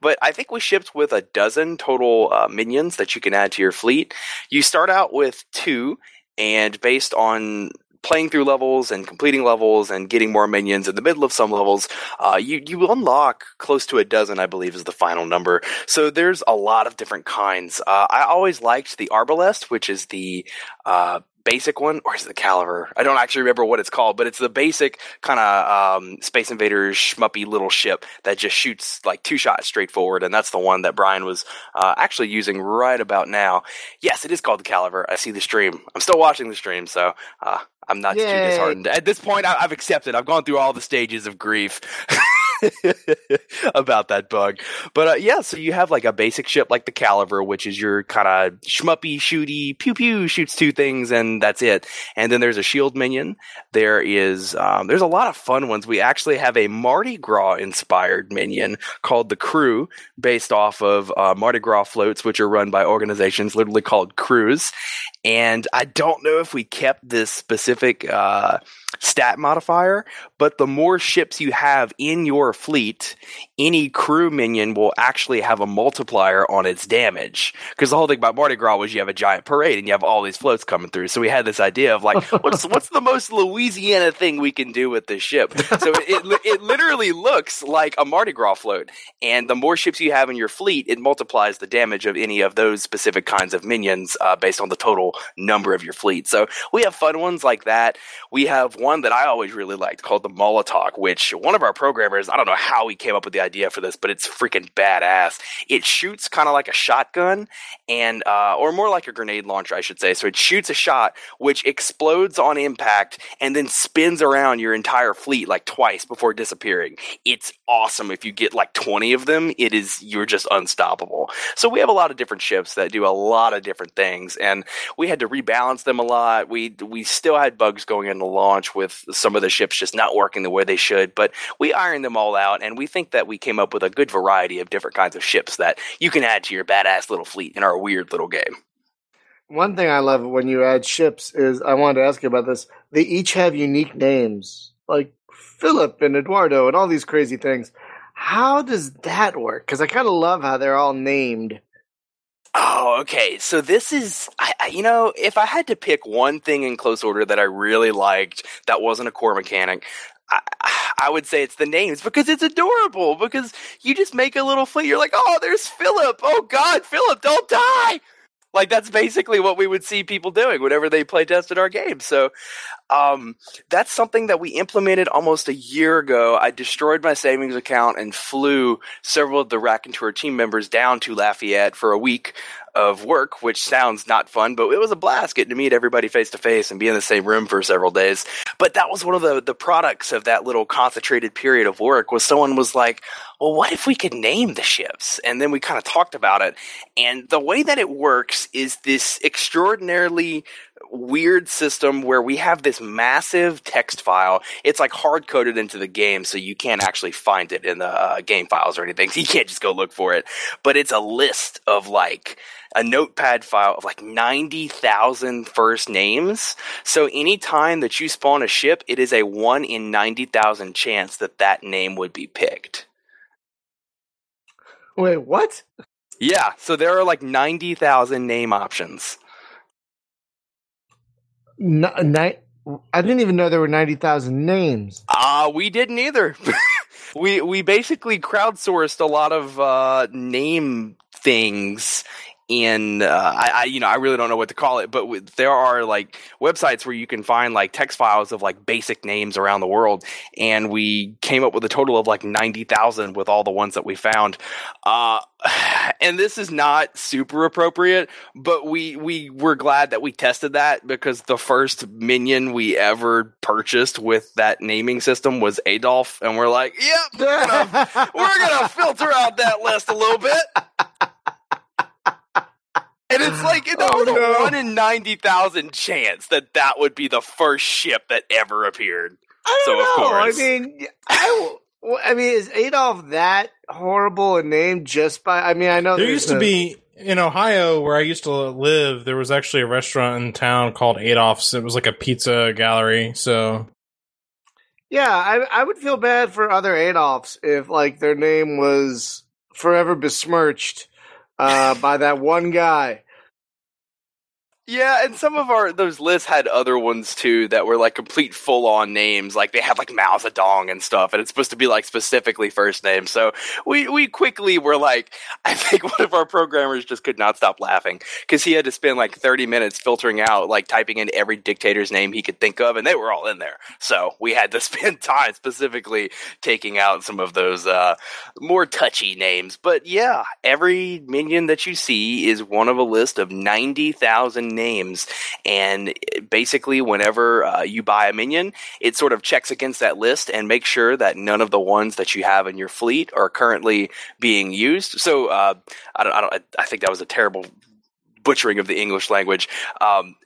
But I think we shipped with a dozen total uh, minions that you can add to your fleet. You start out with two, and based on playing through levels and completing levels and getting more minions in the middle of some levels, uh, you you unlock close to a dozen, I believe, is the final number. So there's a lot of different kinds. Uh, I always liked the Arbalest, which is the uh, basic one, or is it the Caliver? I don't actually remember what it's called, but it's the basic kind of um, Space Invaders schmuppy little ship that just shoots like two shots straight forward, and that's the one that Brian was uh, actually using right about now. Yes, it is called the Caliver. I see the stream. I'm still watching the stream, so uh, I'm not too disheartened. At this point, I- I've accepted. I've gone through all the stages of grief. about that bug. But uh, yeah, so you have like a basic ship like the Caliver, which is your kind of schmuppy, shooty, pew pew, shoots two things, and that's it. And then there's a shield minion. There is um, there's a lot of fun ones. We actually have a Mardi Gras inspired minion called the Crew, based off of uh, Mardi Gras floats, which are run by organizations literally called crews. And I don't know if we kept this specific uh, stat modifier, but the more ships you have in your fleet, any crew minion will actually have a multiplier on its damage. Because the whole thing about Mardi Gras was you have a giant parade and you have all these floats coming through. So we had this idea of like, what's what's the most Louisiana thing we can do with this ship? So it it, it literally looks like a Mardi Gras float, and the more ships you have in your fleet, it multiplies the damage of any of those specific kinds of minions uh, based on the total number of your fleet. So we have fun ones like that. We have one that I always really liked called the Molotov, which one of our programmers, I don't know how he came up with the idea for this, but it's freaking badass. It shoots kind of like a shotgun and, uh, or more like a grenade launcher, I should say. So it shoots a shot, which explodes on impact and then spins around your entire fleet like twice before disappearing. It's awesome. If you get like 20 of them, it is, you're just unstoppable. So we have a lot of different ships that do a lot of different things and we had to rebalance them a lot. We, we still had bugs going into launch with some of the ships just not working the way they should, but we ironed them all out and we think that we came up with a good variety of different kinds of ships that you can add to your badass little fleet in our weird little game. One thing I love when you add ships is I wanted to ask you about this. They each have unique names, like Philip and Eduardo and all these crazy things. How does that work? Because I kind of love how they're all named. Oh, okay. So this is, I, I, you know, if I had to pick one thing in close order that I really liked that wasn't a core mechanic, I, would say it's the names because it's adorable. Because you just make a little fleet. You're like, oh, there's Philip. Oh God, Philip, don't die. Like that's basically what we would see people doing whenever they play tested our game. So um, that's something that we implemented almost a year ago. I destroyed my savings account and flew several of the Raconteur team members down to Lafayette for a week of work, which sounds not fun, but it was a blast getting to meet everybody face to face and be in the same room for several days. But that was one of the, the products of that little concentrated period of work was someone was like, well, what if we could name the ships? And then we kind of talked about it. And the way that it works is this extraordinarily weird system where we have this massive text file. It's like hard coded into the game, so you can't actually find it in the uh, game files or anything. So you can't just go look for it. But it's a list of like a notepad file of like 90,000 first names. So anytime that you spawn a ship, it is a 1 in 90,000 chance that that name would be picked. Wait, what? Yeah, so there are like 90,000 name options. N- ni- I didn't even know there were 90,000 names. Uh, we didn't either. we we basically crowdsourced a lot of uh, name things in uh, I, I you know I really don't know what to call it, but w- there are like websites where you can find like text files of like basic names around the world, and we came up with a total of like ninety thousand with all the ones that we found. Uh, and this is not super appropriate, but we we were glad that we tested that because the first minion we ever purchased with that naming system was Adolf, and we're like, yep, we're gonna, we're gonna filter out that list a little bit. And it's like there Oh, was a no. one in ninety thousand chance that that would be the first ship that ever appeared. I don't of know. course. I mean, I, w- I mean, is Adolf that horrible a name just by? I mean, I know There there's used to be in Ohio where I used to live. There was actually a restaurant in town called Adolf's. It was like a pizza gallery. So Yeah, I I would feel bad for other Adolfs if like their name was forever besmirched uh, by that one guy. Yeah, and some of our those lists had other ones too that were like complete full on names. Like they had like Mao Zedong and stuff, and it's supposed to be like specifically first names. So we we quickly were like, I think one of our programmers just could not stop laughing because he had to spend like thirty minutes filtering out, like typing in every dictator's name he could think of, and they were all in there. So we had to spend time specifically taking out some of those uh, more touchy names. But yeah, every minion that you see is one of a list of ninety thousand names. And basically, whenever uh, you buy a minion, it sort of checks against that list and makes sure that none of the ones that you have in your fleet are currently being used. So uh, I don't, I don't, I think that was a terrible butchering of the English language. Um,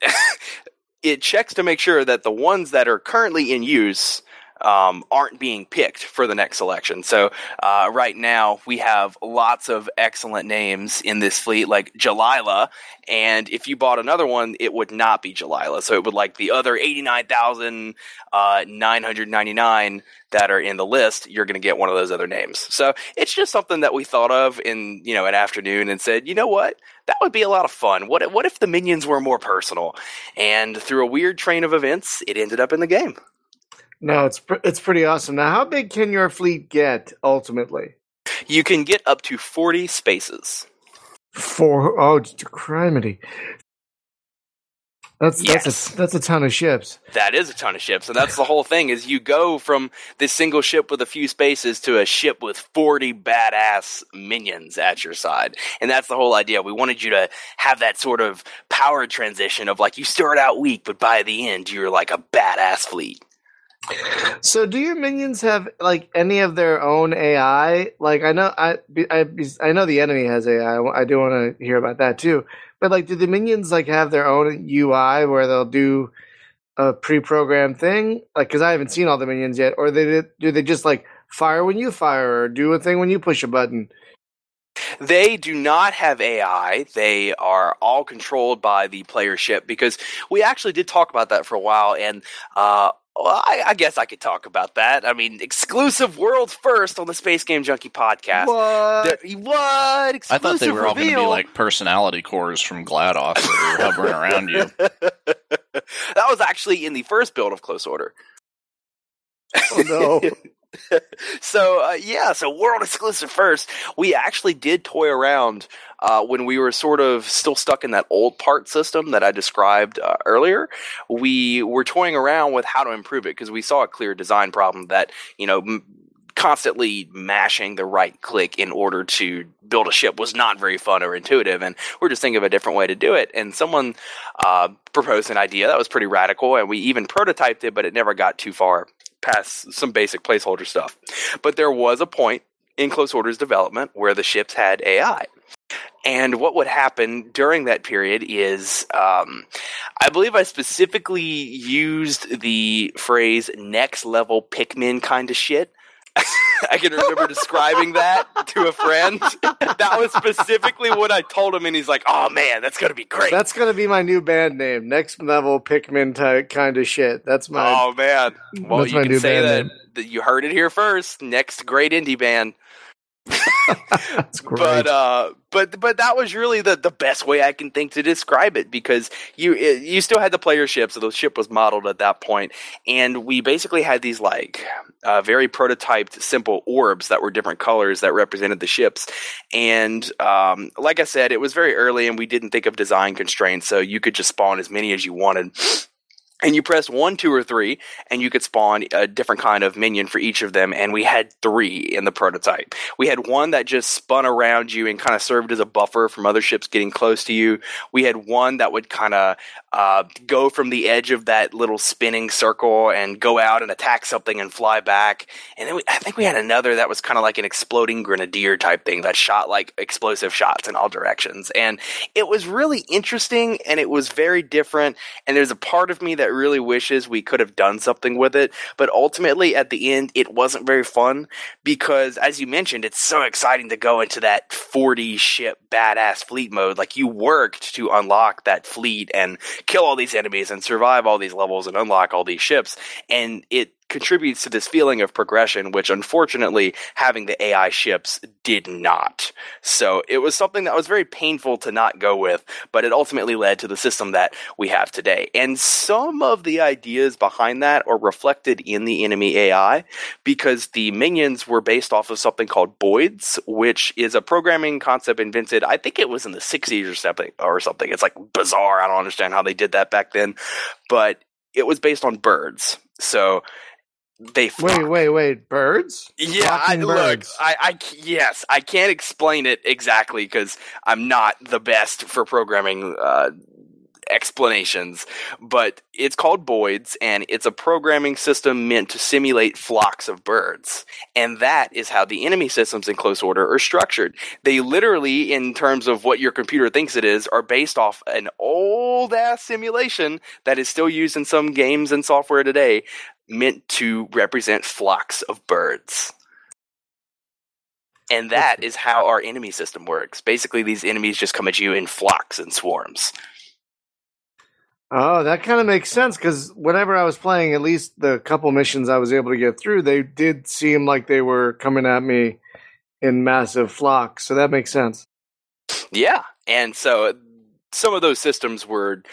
it checks to make sure that the ones that are currently in use um, aren't being picked for the next selection. So uh, right now we have lots of excellent names in this fleet, like Jalila. And if you bought another one, it would not be Jalila. So it would like the other eighty nine thousand uh, nine hundred ninety nine that are in the list. You're going to get one of those other names. So it's just something that we thought of in you know an afternoon and said, you know what, that would be a lot of fun. What what if the minions were more personal? And through a weird train of events, it ended up in the game. No, it's pr- it's pretty awesome. Now, how big can your fleet get ultimately? You can get up to 40 spaces. For oh, criminy! That's Yes. that's a that's a ton of ships. That is a ton of ships, and that's the whole thing. Is you go from this single ship with a few spaces to a ship with forty badass minions at your side, and that's the whole idea. We wanted you to have that sort of power transition of like you start out weak, but by the end you're like a badass fleet. So, do your minions have like any of their own AI? Like, I know I I, I know the enemy has AI. I do want to hear about that too. But like, do the minions like have their own UI where they'll do a pre-programmed thing? Like, because I haven't seen all the minions yet, or they do they just like fire when you fire or do a thing when you push a button? They do not have AI. They are all controlled by the player ship because we actually did talk about that for a while. And uh, well, I, I guess I could talk about that. I mean, exclusive world first on the Space Game Junkie podcast. What? The- what? I thought they Exclusive were all going to be like personality cores from GLaDOS that were hovering around you. that was actually in the first build of Close Order. Oh no! so uh, yeah, so world exclusive first. We actually did toy around uh, when we were sort of still stuck in that old part system that I described uh, earlier. We were toying around with how to improve it because we saw a clear design problem that you know. M- constantly mashing the right click in order to build a ship was not very fun or intuitive and we're just thinking of a different way to do it and someone uh, proposed an idea that was pretty radical and we even prototyped it but it never got too far past some basic placeholder stuff. But there was a point in Close Order's development where the ships had AI. And what would happen during that period is, um, I believe I specifically used the phrase next level Pikmin kind of shit. I can remember describing that to a friend. That was specifically what I told him, and he's like, oh man, that's going to be great. That's gonna be my new band name. Next level Pikmin type kind of shit. That's my. Oh man! Well, That's you my can new say band that, name. that you heard it here first. Next great indie band. But uh, but but that was really the, the best way I can think to describe it because you it, you still had the player ship, so the ship was modeled at that point, and we basically had these like uh, very prototyped simple orbs that were different colors that represented the ships, and um, like I said, it was very early, and we didn't think of design constraints, so you could just spawn as many as you wanted. And you press one, two, or three, and you could spawn a different kind of minion for each of them. And we had three in the prototype. We had one that just spun around you and kind of served as a buffer from other ships getting close to you. We had one that would kind of uh, go from the edge of that little spinning circle and go out and attack something and fly back. And then we, I think we had another that was kind of like an exploding grenadier type thing that shot like explosive shots in all directions. And it was really interesting and it was very different. And there's a part of me that really wishes we could have done something with it. But ultimately, at the end, it wasn't very fun because, as you mentioned, it's so exciting to go into that 40 ship badass fleet mode. Like you worked to unlock that fleet and kill all these enemies and survive all these levels and unlock all these ships. And it contributes to this feeling of progression, which unfortunately having the AI ships did not. So it was something that was very painful to not go with, but it ultimately led to the system that we have today. And some of the ideas behind that are reflected in the enemy AI because the minions were based off of something called Boids, which is a programming concept invented, I think it was in the 60s or something or something. It's like bizarre. I don't understand how they did that back then, but it was based on birds. So they Wait, wait, wait. Birds? yeah, I, Flocking look, birds. I, I yes, I can't explain it exactly because I'm not the best for programming uh, explanations, but it's called Boids, and it's a programming system meant to simulate flocks of birds, and that is how the enemy systems in close order are structured. They literally, in terms of what your computer thinks it is, are based off an old ass simulation that is still used in some games and software today meant to represent flocks of birds. And that is how our enemy system works. Basically, these enemies just come at you in flocks and swarms. Oh, that kind of makes sense because whenever I was playing, at least the couple missions I was able to get through, they did seem like they were coming at me in massive flocks. So that makes sense. Yeah. And so some of those systems were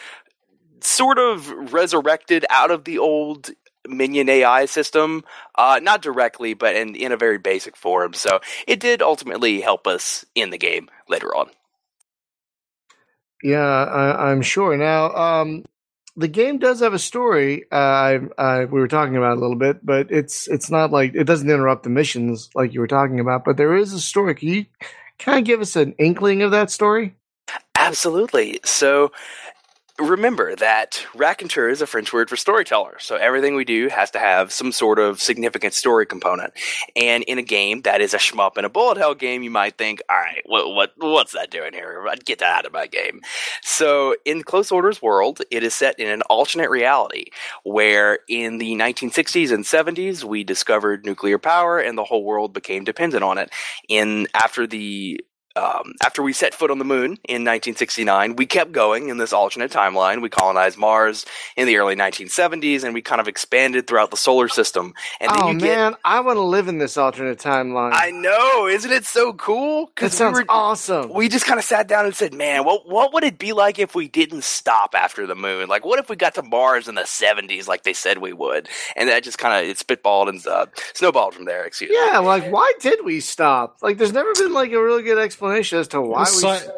sort of resurrected out of the old Minion AI system, uh, not directly, but in, in a very basic form. So it did ultimately help us in the game later on. Yeah, I, I'm sure. Now, um, the game does have a story. Uh, I, I, we were talking about it a little bit, but it's it's not like it doesn't interrupt the missions like you were talking about. But there is a story. Can you kind of give us an inkling of that story? Absolutely. So remember that raconteur is a French word for storyteller. So everything we do has to have some sort of significant story component. And in a game that is a shmup and a bullet hell game, you might think, all right, what, what, what's that doing here? Get that out of my game. So in Close Order's world, it is set in an alternate reality where in the 1960s and 70s, we discovered nuclear power and the whole world became dependent on it. In after the um, after we set foot on the moon in 1969, we kept going in this alternate timeline. We colonized Mars in the early 1970s, and we kind of expanded throughout the solar system. And then oh you man, I want to live in this alternate timeline. I know, isn't it so cool? that sounds we, were, awesome. we just kind of sat down and said, "Man, what what would it be like if we didn't stop after the moon? Like, what if we got to Mars in the 70s, like they said we would?" And that just kind of it spitballed and uh, snowballed from there. Excuse me. yeah, like why did we stop? Like, there's never been like a really good explanation as to why we. side,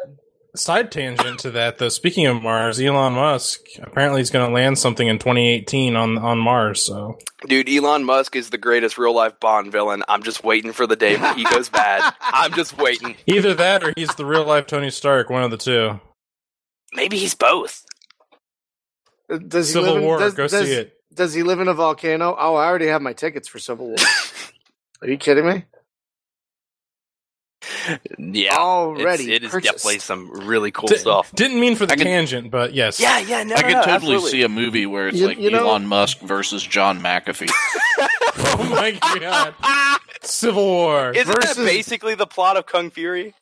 side tangent to that, though. Speaking of Mars, Elon Musk apparently he's going to land something in 2018 on on Mars. So Dude, Elon Musk is the greatest real life Bond villain. I'm just waiting for the day that he goes bad. I'm just waiting. either that or he's the real life Tony Stark. One of the two. Maybe he's both. Uh, does he Civil live in, War. does, go does- see it. Does he live in a volcano? Oh, I already have my tickets for Civil War. Are you kidding me? Yeah. Already It's, it is purchased. definitely some really cool Di- stuff. Didn't mean for the I could- tangent, but yes. Yeah, yeah, no, I no, could no, totally absolutely. see a movie where it's You- like you know- Elon Musk versus John McAfee. Oh my god. Civil War. Isn't versus- that basically the plot of Kung Fury?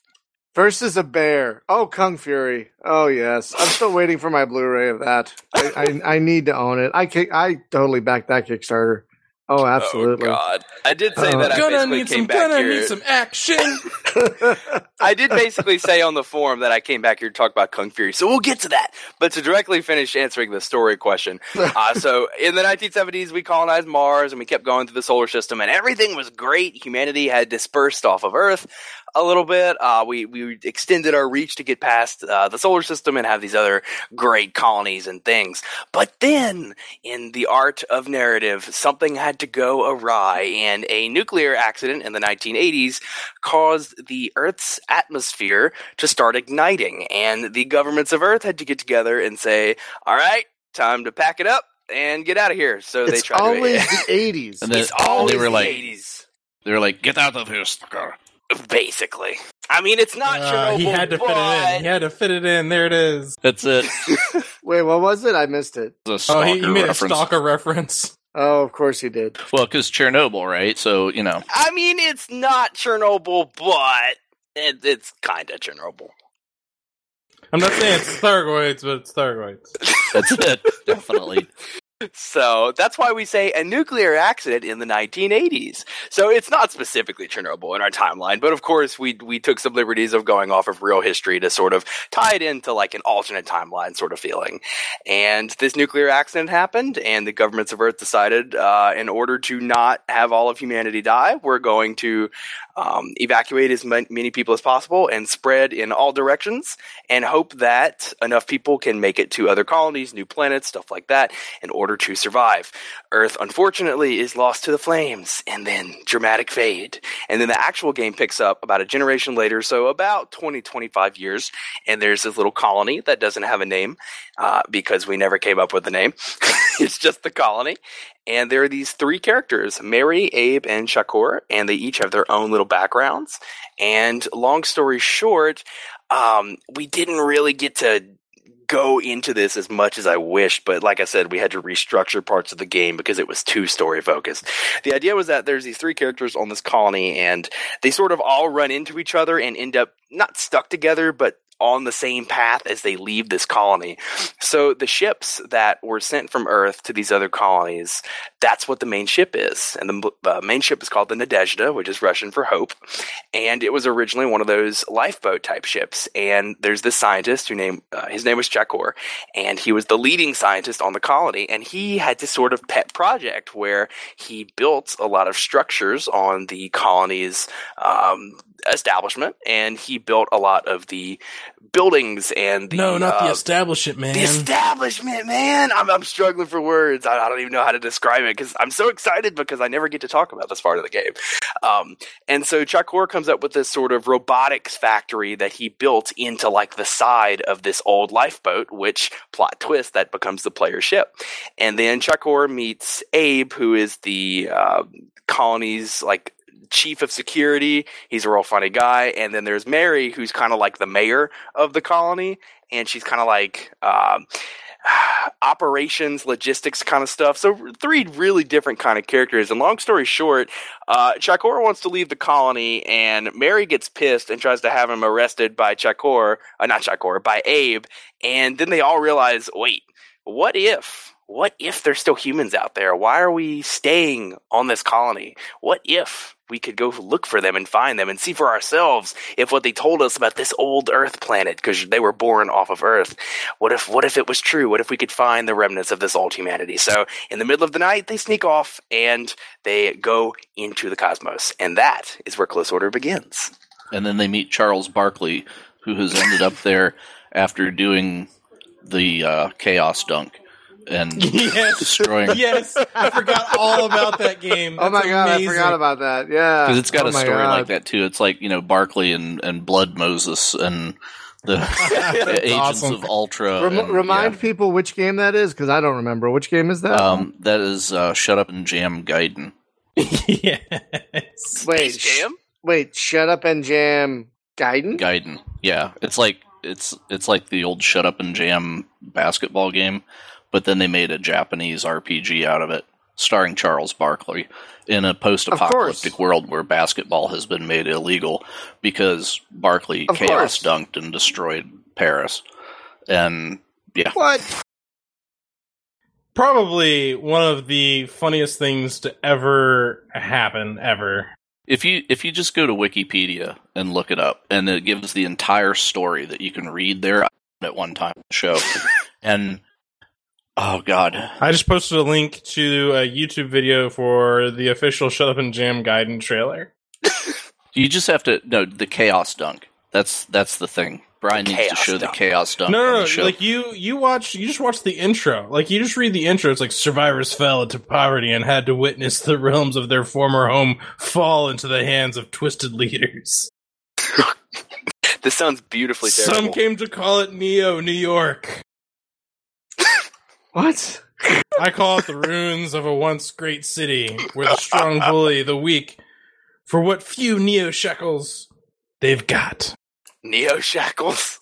Versus a bear. Oh, Kung Fury. Oh, yes. I'm still waiting for my Blu-ray of that. I, I, I need to own it. I kick, I totally backed that Kickstarter. Oh, absolutely. Oh God! I did say Uh, that I gonna basically need came some. back Gonna here. need some action. I did basically say on the forum that I came back here to talk about Kung Fury, so we'll get to that. But to directly finish answering the story question, uh, so in the 1970s, we colonized Mars and we kept going through the solar system, and everything was great. Humanity had dispersed off of Earth a little bit. Uh, we we extended our reach to get past uh, the solar system and have these other great colonies and things. But then, in the art of narrative, something had to go awry, and a nuclear accident in the 1980s caused the Earth's atmosphere to start igniting, and the governments of Earth had to get together and say, "All right, time to pack it up." And get out of here. So they It's tried always to. the 80s. And then it's always they were the like, 80s, they were like, get out of here, sucker. Basically. I mean, it's not Uh, Chernobyl. he had to fit it in. He had to fit it in. There it is. That's it. Wait, what was it? I missed it. It's a Oh, stalker he, he made reference. a stalker reference. Oh, of course he did. Well, because Chernobyl, right? So you know, I mean, it's not Chernobyl, but it, it's kind of Chernobyl. I'm not saying it's Thargoids, but it's Thargoids. that's it. Definitely. So that's why we say a nuclear accident in the 1980s. So it's not specifically Chernobyl in our timeline, but of course we we took some liberties of going off of real history to sort of tie it into like an alternate timeline sort of feeling. And this nuclear accident happened, and the governments of Earth decided, uh, in order to not have all of humanity die, we're going to um, evacuate as many people as possible and spread in all directions, and hope that enough people can make it to other colonies, new planets, stuff like that, in order to survive. Earth, unfortunately, is lost to the flames, and then dramatic fade. And then the actual game picks up about a generation later, so about 20, 25 years, and there's this little colony that doesn't have a name uh, because we never came up with a name. it's just the colony. And there are these three characters, Mary, Abe, and Shakur, and they each have their own little backgrounds. And long story short, um, we didn't really get to go into this as much as I wished, but like I said, we had to restructure parts of the game because it was too story focused. The idea was that there's these three characters on this colony and they sort of all run into each other and end up not stuck together, but on the same path as they leave this colony. So the ships that were sent from Earth to these other colonies, that's what the main ship is. And the uh, main ship is called the Nadezhda, which is Russian for hope. And it was originally one of those lifeboat type ships. And there's this scientist who named, uh, his name was Chakor, and he was the leading scientist on the colony. And he had this sort of pet project where he built a lot of structures on the colony's um, establishment, and he built a lot of the buildings and the no, not uh, the establishment, man. the establishment, man. I'm, I'm struggling for words. I, I don't even know how to describe it because I'm so excited because I never get to talk about this part of the game. Um, and so Chakor comes up with this sort of robotics factory that he built into like the side of this old lifeboat, which plot twist that becomes the player's ship. And then Chakor meets Abe, who is the uh, colony's like chief of security. He's a real funny guy. And then there's Mary, who's kind of like the mayor of the colony, and she's kind of like um, operations, logistics kind of stuff. So three really different kind of characters. And long story short, uh, Chakor wants to leave the colony, and Mary gets pissed and tries to have him arrested by Chakor, uh, not Chakor, by Abe. And then they all realize, wait, what if? What if there's still humans out there? Why are we staying on this colony? What if we could go look for them and find them and see for ourselves if what they told us about this old Earth planet, because they were born off of Earth, what if what if it was true? What if we could find the remnants of this old humanity? So in the middle of the night, they sneak off and they go into the cosmos, and that is where Close Order begins. And then they meet Charles Barkley, who has ended up there after doing the uh, Chaos Dunk and Yes. destroying. yes, I forgot all about that game. oh my god, amazing. I forgot about that. Yeah, Because it's got Oh a story God. like that too. It's like you know Barkley and, and Blood Moses and the agents awesome. of Ultra. Rem- and, remind people which game that is because I don't remember. Which game is that? Um, that is uh, Shut Up and Jam Gaiden. yes. wait, Space sh- Jam? wait, shut up and jam, Gaiden. Gaiden. Yeah, it's like it's it's like the old Shut Up and Jam basketball game, but then they made a Japanese RPG out of it, starring Charles Barkley in a post-apocalyptic world where basketball has been made illegal because Barkley Of chaos course. dunked and destroyed Paris. And yeah, What? Probably one of the funniest things to ever happen ever. if you if you just go to Wikipedia and look it up, and it gives the entire story that you can read there at one time the show, and oh god, I just posted a link to a YouTube video for the official Shut Up and Jam Gaiden trailer. you just have to no the chaos dunk. That's that's the thing. Brian needs to show dunk. the chaos dunk. No, no, no. show. Like you, you watch, you just watch the intro. Like you just read the intro. It's like survivors fell into poverty and had to witness the realms of their former home fall into the hands of twisted leaders. This sounds beautifully terrible. Some came to call it Neo New York. What? I call it the ruins of a once great city, where the strong bully the weak for what few Neo shekels they've got. Neo Shackles.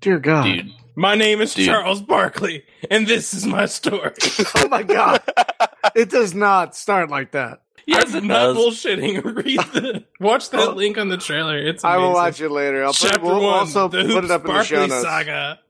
Dear God. dude. My name is Dude. Charles Barkley, and this is my story. Oh my God. it does not start like that. Yes, I'm it not does. bullshitting. Read the watch that link on the trailer. It's I will watch it later. I'll put, Chapter we'll one, also the put it up in the show Barkley notes. saga.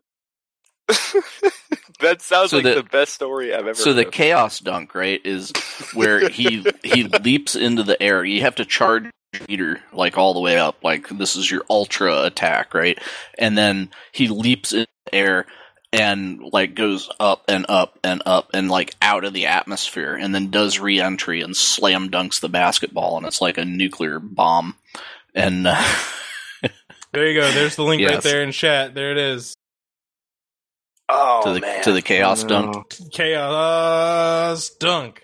that sounds So like the- the, best story I've ever. So the chaos dunk, right, is where he he leaps into the air. You have to charge meter like all the way up, like this is your ultra attack, right? And then he leaps in the air and like goes up and up and up and like out of the atmosphere, and then does re-entry and slam dunks the basketball, and it's like a nuclear bomb. And uh, There you go. There's the link right there in chat. There it is. Oh to the man, to the chaos Oh, dunk. Chaos dunk.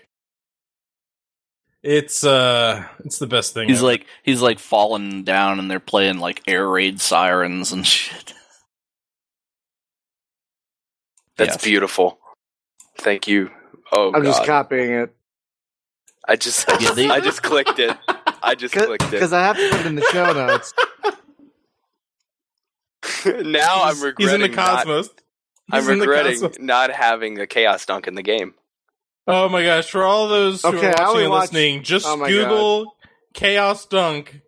It's uh, it's the best thing. He's ever. like he's like falling down, and they're playing like air raid sirens and shit. that's Yes. beautiful. Thank you. Oh, I'm God. just copying it I just, Yeah, they- I just clicked it. I just clicked it. because I have to put it in the show notes. now I'm He's- regretting. He's in the not- cosmos. I'm He's in the regretting not having a chaos dunk in the game. Oh my gosh! For all those who Okay, I are watching and watched- listening, just oh my Google chaos dunk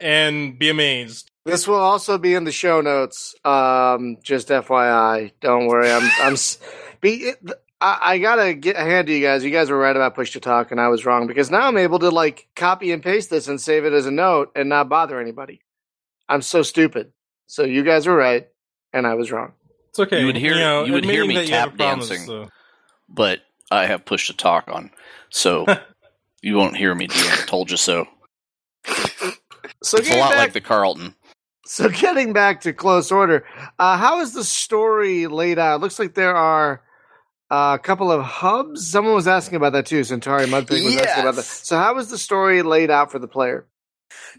and be amazed. This will also be in the show notes. Um, just FYI, don't worry. I'm I'm be. I, I gotta get a hand to you guys. You guys were right about push to talk, and I was wrong because now I'm able to like copy and paste this and save it as a note and not bother anybody. I'm so stupid. So you guys were right, and I was wrong. It's okay. You would hear- know, you would hear me that you have tap a dancing. uh, but I have push to talk on, so you won't hear me doing it. Told you so. So It's a lot back, like the Carlton. so getting back to close order, uh, how is the story laid out? looks like there are uh, a couple of hubs. Someone was asking about that too. Centauri Mudpig was asking about that. Yes. So how is the story laid out for the player?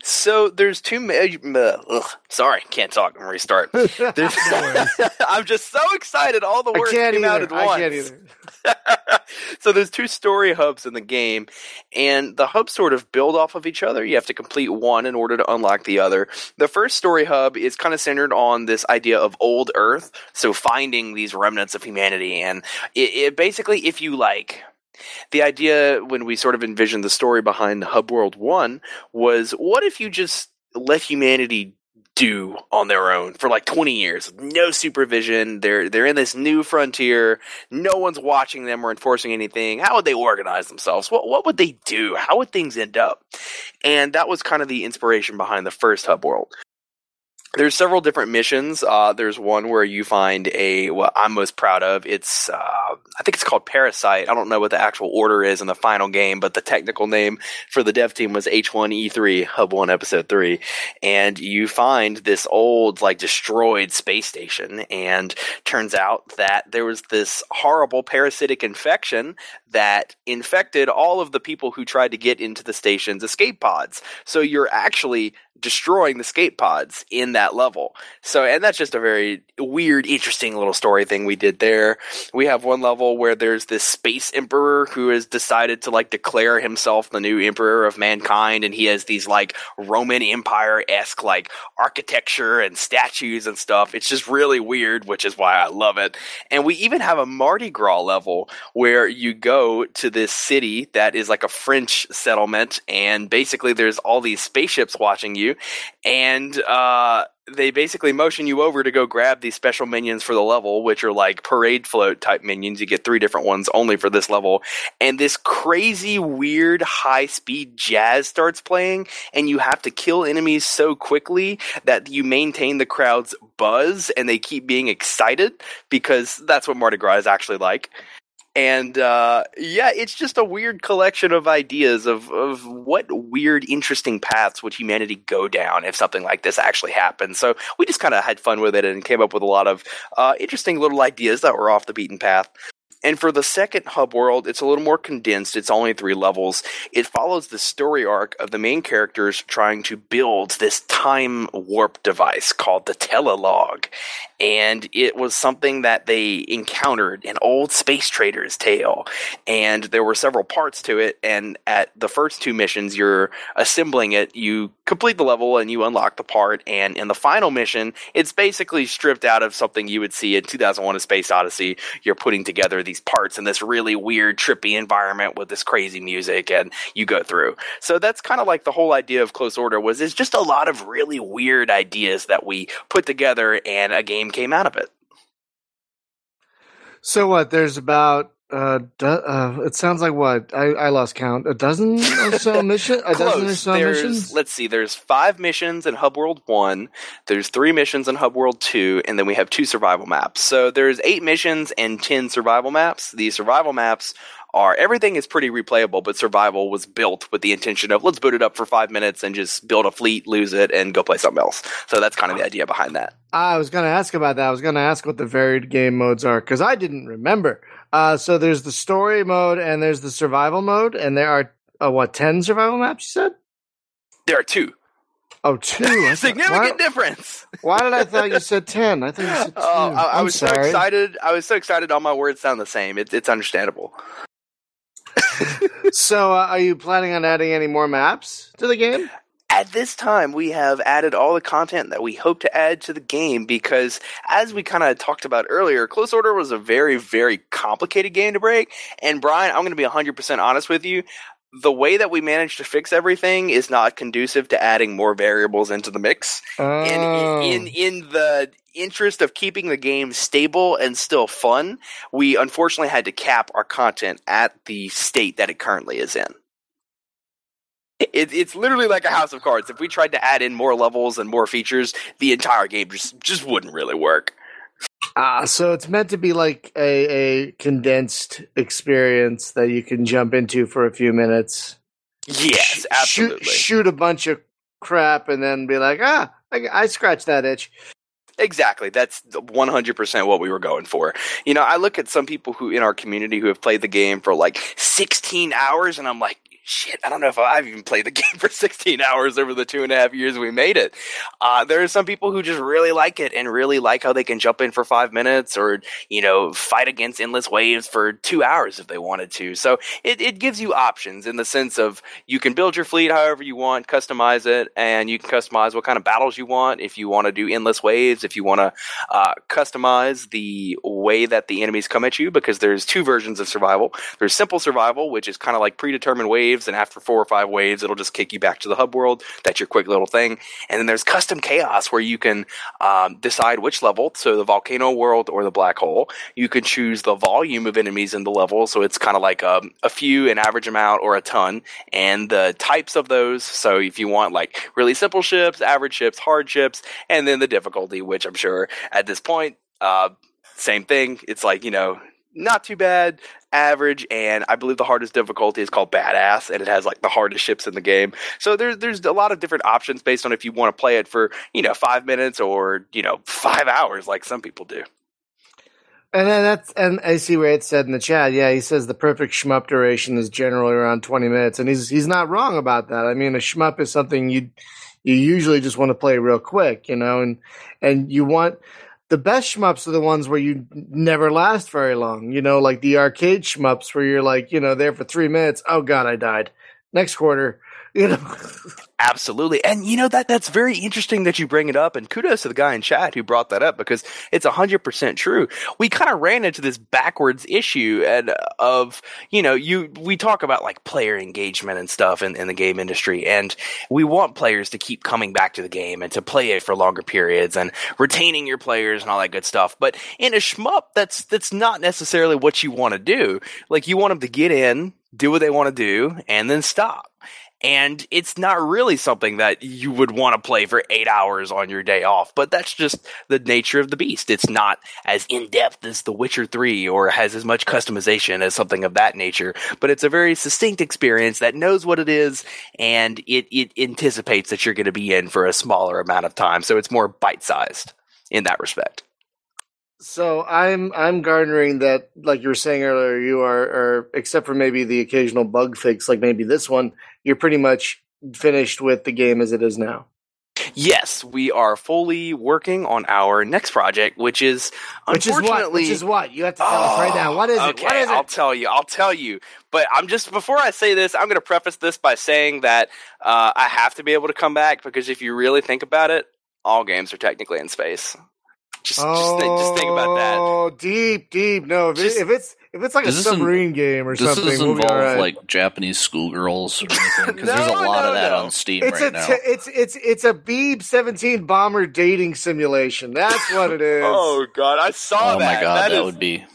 So there's two. Ma- uh, sorry, can't talk. I'm restart. There's, I'm just so excited. All the words came out either. at I once. can't either. so there's two story hubs in the game, and the hubs sort of build off of each other. You have to complete one in order to unlock the other. The first story hub is kind of centered on this idea of old Earth, so finding these remnants of humanity, and it, it basically, if you like. The idea when we sort of envisioned the story behind Hub World 1 was what if you just let humanity do on their own for like 20 years? No supervision. They're they're in this new frontier. No one's watching them or enforcing anything. How would they organize themselves? What what would they do? How would things end up? And that was kind of the inspiration behind the first hub world there's several different missions. Uh, there's one where you find a what I'm most proud of. It's uh, I think it's called Parasite. I don't know what the actual order is in the final game, but the technical name for the dev team was H1E3 Hub One Episode Three. And you find this old like destroyed space station, and turns out that there was this horrible parasitic infection that infected all of the people who tried to get into the station's escape pods. So you're actually destroying the escape pods in that level. So, and that's just a very weird, interesting little story thing we did there. We have one level where there's this space emperor who has decided to like declare himself the new emperor of mankind, and he has these like Roman Empire esque like architecture and statues and stuff. It's just really weird, which is why I love it. And we even have a Mardi Gras level where you go to this city that is like a French settlement, and basically there's all these spaceships watching you, and uh, they basically motion you over to go grab these special minions for the level, which are like parade float type minions. You get three different ones only for this level, and this crazy, weird, high speed jazz starts playing, and you have to kill enemies so quickly that you maintain the crowd's buzz, and they keep being excited because that's what Mardi Gras is actually like and uh, yeah, it's just a weird collection of ideas of of what weird, interesting paths would humanity go down if something like this actually happened. So we just kind of had fun with it and came up with a lot of uh, interesting little ideas that were off the beaten path. And for the second hub world, it's a little more condensed. It's only three levels. It follows the story arc of the main characters trying to build this time warp device called the Telelog. And it was something that they encountered in old space trader's tale. And there were several parts to it. And at the first two missions, you're assembling it. You complete the level and you unlock the part. And in the final mission, it's basically stripped out of something you would see in 2001 A Space Odyssey. You're putting together these parts in this really weird, trippy environment with this crazy music, and you go through. So that's kind of like the whole idea of Close Order was it's just a lot of really weird ideas that we put together, and a game came out of it. So what? There's about uh, do, uh it sounds like what? I, I lost count. A dozen or so missions. A dozen or so There's missions. let's see. There's five missions in Hub World One. There's three missions in Hub World Two, and then we have two survival maps. So there's eight missions and ten survival maps. The survival maps are everything is pretty replayable, but survival was built with the intention of let's boot it up for five minutes and just build a fleet, lose it, and go play something else. So that's kind of the idea behind that. I was going to ask about that. I was going to ask what the varied game modes are because I didn't remember. Uh, so there's the story mode and there's the survival mode, and there are uh, what ten survival maps? You said? There are two. Oh, two. Thought- Significant why, difference. why did I thought you said ten? I thought you said two. Oh, I, I was so excited. I was so excited. All my words sound the same. It, it's understandable. So, uh, are you planning on adding any more maps to the game? At this time, we have added all the content that we hope to add to the game because, as we kind of talked about earlier, Close Order was a very, very complicated game to break. And Brian, I'm going to be 100% honest with you. The way that we managed to fix everything is not conducive to adding more variables into the mix. Oh. And in, in in the interest of keeping the game stable and still fun, we unfortunately had to cap our content at the state that it currently is in. It, it's literally like a house of cards. If we tried to add in more levels and more features, the entire game just just wouldn't really work. Ah, so it's meant to be like a, a condensed experience that you can jump into for a few minutes. Yes, absolutely. Shoot, shoot a bunch of crap and then be like, ah, I, I scratched that itch. Exactly. That's 100% what we were going for. You know, I look at some people who in our community who have played the game for like 16 hours, and I'm like, shit, I don't know if I've even played the game for 16 hours over the two and a half years we made it. Uh, there are some people who just really like it and really like how they can jump in for five minutes or, you know, fight against endless waves for two hours if they wanted to. So it, it gives you options in the sense of you can build your fleet however you want, customize it, and you can customize what kind of battles you want. If you want to do endless waves, if you want to uh, customize the way that the enemies come at you, because there's two versions of survival. There's simple survival, which is kind of like predetermined waves, and after four or five waves, it'll just kick you back to the hub world. That's your quick little thing. And then there's custom chaos, where you can um, decide which level, so the volcano world or the black hole. You can choose the volume of enemies in the level, so it's kind of like um, a few, an average amount, or a ton, and the types of those. So if you want like really simple ships, average ships, hard ships, and then the difficulty, which I'm sure at this point, uh, same thing. It's like you know, not too bad, average, and I believe the hardest difficulty is called badass, and it has like the hardest ships in the game. So there's there's a lot of different options based on if you want to play it for you know five minutes or you know five hours, like some people do. And then that's and I see where it said in the chat. Yeah, he says the perfect shmup duration is generally around twenty minutes, and he's he's not wrong about that. I mean, a shmup is something you you usually just want to play real quick, you know, and and you want the best shmups are the ones where you never last very long. You know, like the arcade shmups where you're like, you know, there for three minutes. Oh God, I died. Next quarter, you know. Absolutely. And you know that that's very interesting that you bring it up and kudos to the guy in chat who brought that up because it's 100% true. We kind of ran into this backwards issue and uh, of, you know, you we talk about like player engagement and stuff in, in the game industry and we want players to keep coming back to the game and to play it for longer periods and retaining your players and all that good stuff. But in a shmup that's that's not necessarily what you want to do. Like you want them to get in, do what they want to do and then stop and it's not really something that you would want to play for eight hours on your day off. But that's just the nature of the beast. It's not as in depth as The Witcher 3 or has as much customization as something of that nature. But it's a very succinct experience that knows what it is and it, it anticipates that you're going to be in for a smaller amount of time. So it's more bite sized in that respect. So I'm I'm garnering that, like you were saying earlier, you are, are except for maybe the occasional bug fix, like maybe this one, you're pretty much finished with the game as it is now. Yes, we are fully working on our next project, which is Which is what? unfortunately Which is what? You have to tell us right now. What is it? okay, What is I'll tell you. I'll tell you. But I'm just before I say this, I'm going to preface this by saying that uh, I have to be able to come back because if you really think about it, all games are technically in space. Just, just, think, just think about that. Oh, deep, deep. No, if, it- if it's if it's like a this in- submarine game or Does something, this we'll be involve all right. like Japanese schoolgirls or anything? Because there's a lot no, of that no. on Steam it's right a now. t- it's it's it's a Beeb seventeen bomber dating simulation. That's what it is. Oh god, I saw that. oh my god, that, is- would be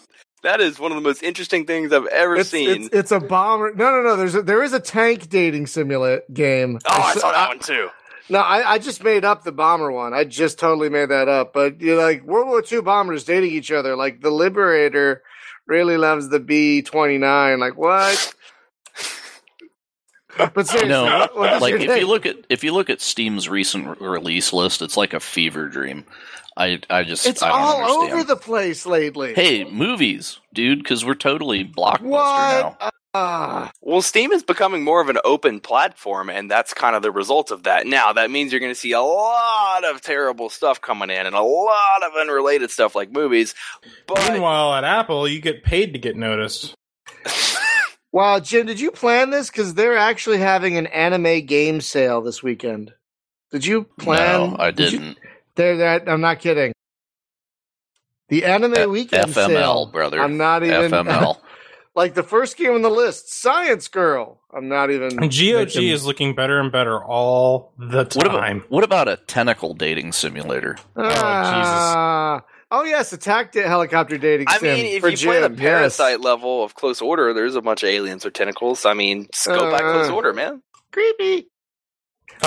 That is one of the most interesting things I've ever It's, seen. it's, it's a bomber. No, no, no. There's a, there is a tank dating simulate game. oh, I saw that one too. No, I, I just made up the bomber one. I just totally made that up. But you know, like World War II bombers dating each other. Like the Liberator really loves the B twenty nine. Like what? but seriously, No, what, what like if take? you look at if you look at Steam's recent re- release list, it's like a fever dream. I I just it's I don't all understand. over the place lately. Hey, movies, dude, because we're totally blockbuster what? now. Ah. Well, Steam is becoming more of an open platform, and that's kind of the result of that. Now, that means you're going to see a lot of terrible stuff coming in, and a lot of unrelated stuff like movies. But Meanwhile, at Apple, you get paid to get noticed. Wow, Jim, did you plan this? Because they're actually having an anime game sale this weekend. Did you plan? no, I did you- didn't. They're that. I'm not kidding. The anime F- weekend FML, sale. brother. I'm not even FML. like the first game on the list. Science Girl. I'm not even. And GOG making- is looking better and better all the what time. about what about a tentacle dating simulator? Ah. Oh Jesus. Oh yes, attack da- helicopter dating. I sim mean, if for you play the Jim, yes. Parasite level of Close Order, there's a bunch of aliens or tentacles. I mean, scope by Close Uh. Order, man. creepy.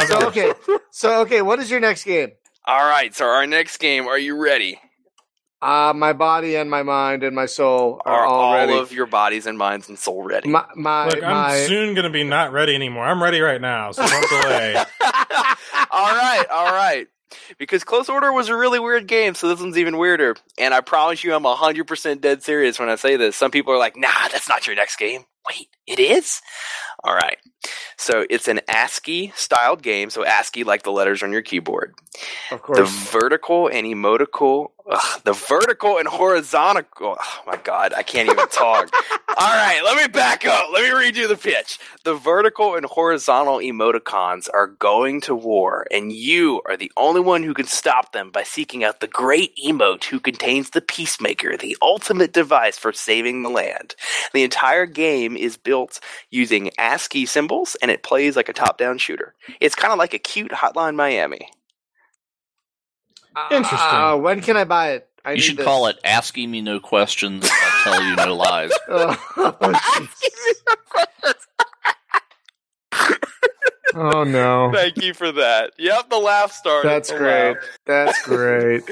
So okay, so okay, what is your next game? All right, so our next game, are you ready? Uh, my body and my mind and my soul are, Are all all ready. of your bodies and minds and soul ready? my my, Look, I'm my soon going to be not ready anymore. I'm ready right now, so don't delay. all right, all right. Because Close Order was a really weird game, so this one's even weirder. And I promise you, I'm 100% dead serious when I say this. Some people are like, nah, that's not your next game. Wait, it is? All right. So it's an ASCII styled game. So ASCII, like the letters on your keyboard. of course. The vertical and emotical, ugh, the vertical and horizontal. Oh my god, I can't even talk. All right, let me back up. Let me redo the pitch. The vertical and horizontal emoticons are going to war, and you are the only one who can stop them by seeking out the great emote who contains the peacemaker, the ultimate device for saving the land. The entire game is built using ASCII symbols, and it plays like a top-down shooter. It's kind of like a cute Hotline Miami. Interesting. Uh, when can I buy it? I You should call it "Asking Me No Questions, I'll Tell You No Lies." Oh, oh no, Thank you for that. Yep, the laugh started. that's great. laugh. That's great.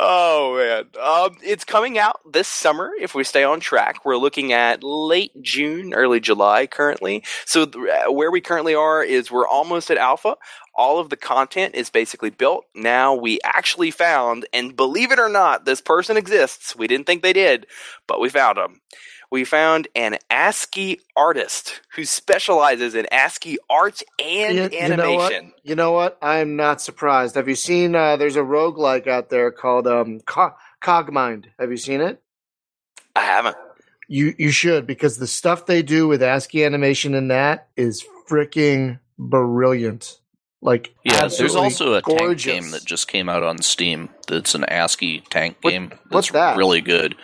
Oh man, um, it's coming out this summer if we stay on track. We're looking at late June, early July currently. So th- uh, where we currently are is we're almost at alpha. All of the content is basically built. Now we actually found, and believe it or not, this person exists. We didn't think they did, but we found them. We found an ASCII artist who specializes in ASCII art and You- you know what? animation. You know what? I'm not surprised. Have you seen? Uh, there's a roguelike out there called um, Co- Cogmind. Have you seen it? I haven't. You you should because the stuff they do with ASCII animation in that is freaking brilliant. Like Yeah, there's also a tank game that just came out on Steam. That's an ASCII tank What- game. That's what's that? Really good.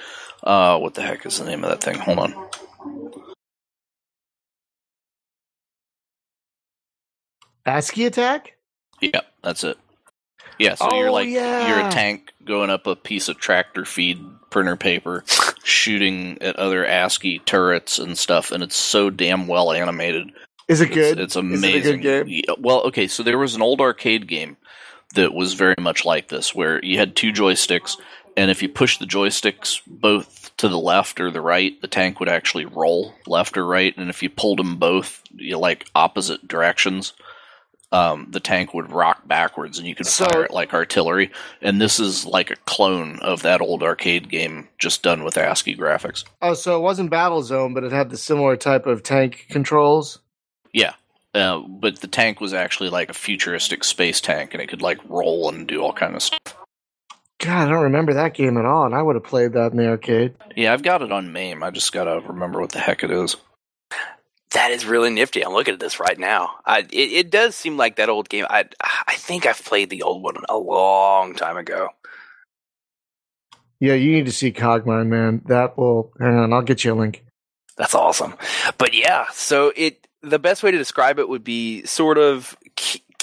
Uh, what the heck is the name of that thing? Hold on. ASCII attack. Yeah, that's it. Yeah, so Oh, you're like you're a tank going up a piece of tractor feed printer paper, shooting at other ASCII turrets and stuff, and it's so damn well animated. Is it good? It's, it's Is it a amazing. good game? Yeah, well, okay, so there was an old arcade game that was very much like this, where you had two joysticks, and if you push the joysticks both to the left or the right, the tank would actually roll left or right, and if you pulled them both, you like opposite directions, um, the tank would rock backwards, and you could So- fire it like artillery. And this is like a clone of that old arcade game, just done with ASCII graphics. Oh, so it wasn't Battlezone, but it had the similar type of tank controls. Yeah. Uh, but the tank was actually like a futuristic space tank, and it could like roll and do all kind of stuff. God, I don't remember that game at all, and I would have played that in the arcade. Yeah, I've got it on MAME. I just gotta remember what the heck it is. That is really nifty. I'm looking at this right now. I, it, it does seem like that old game. I I think I've played the old one a long time ago. Yeah, you need to see Cogmind, man. That will. Hang on, I'll get you a link. That's awesome. But yeah, so it the best way to describe it would be sort of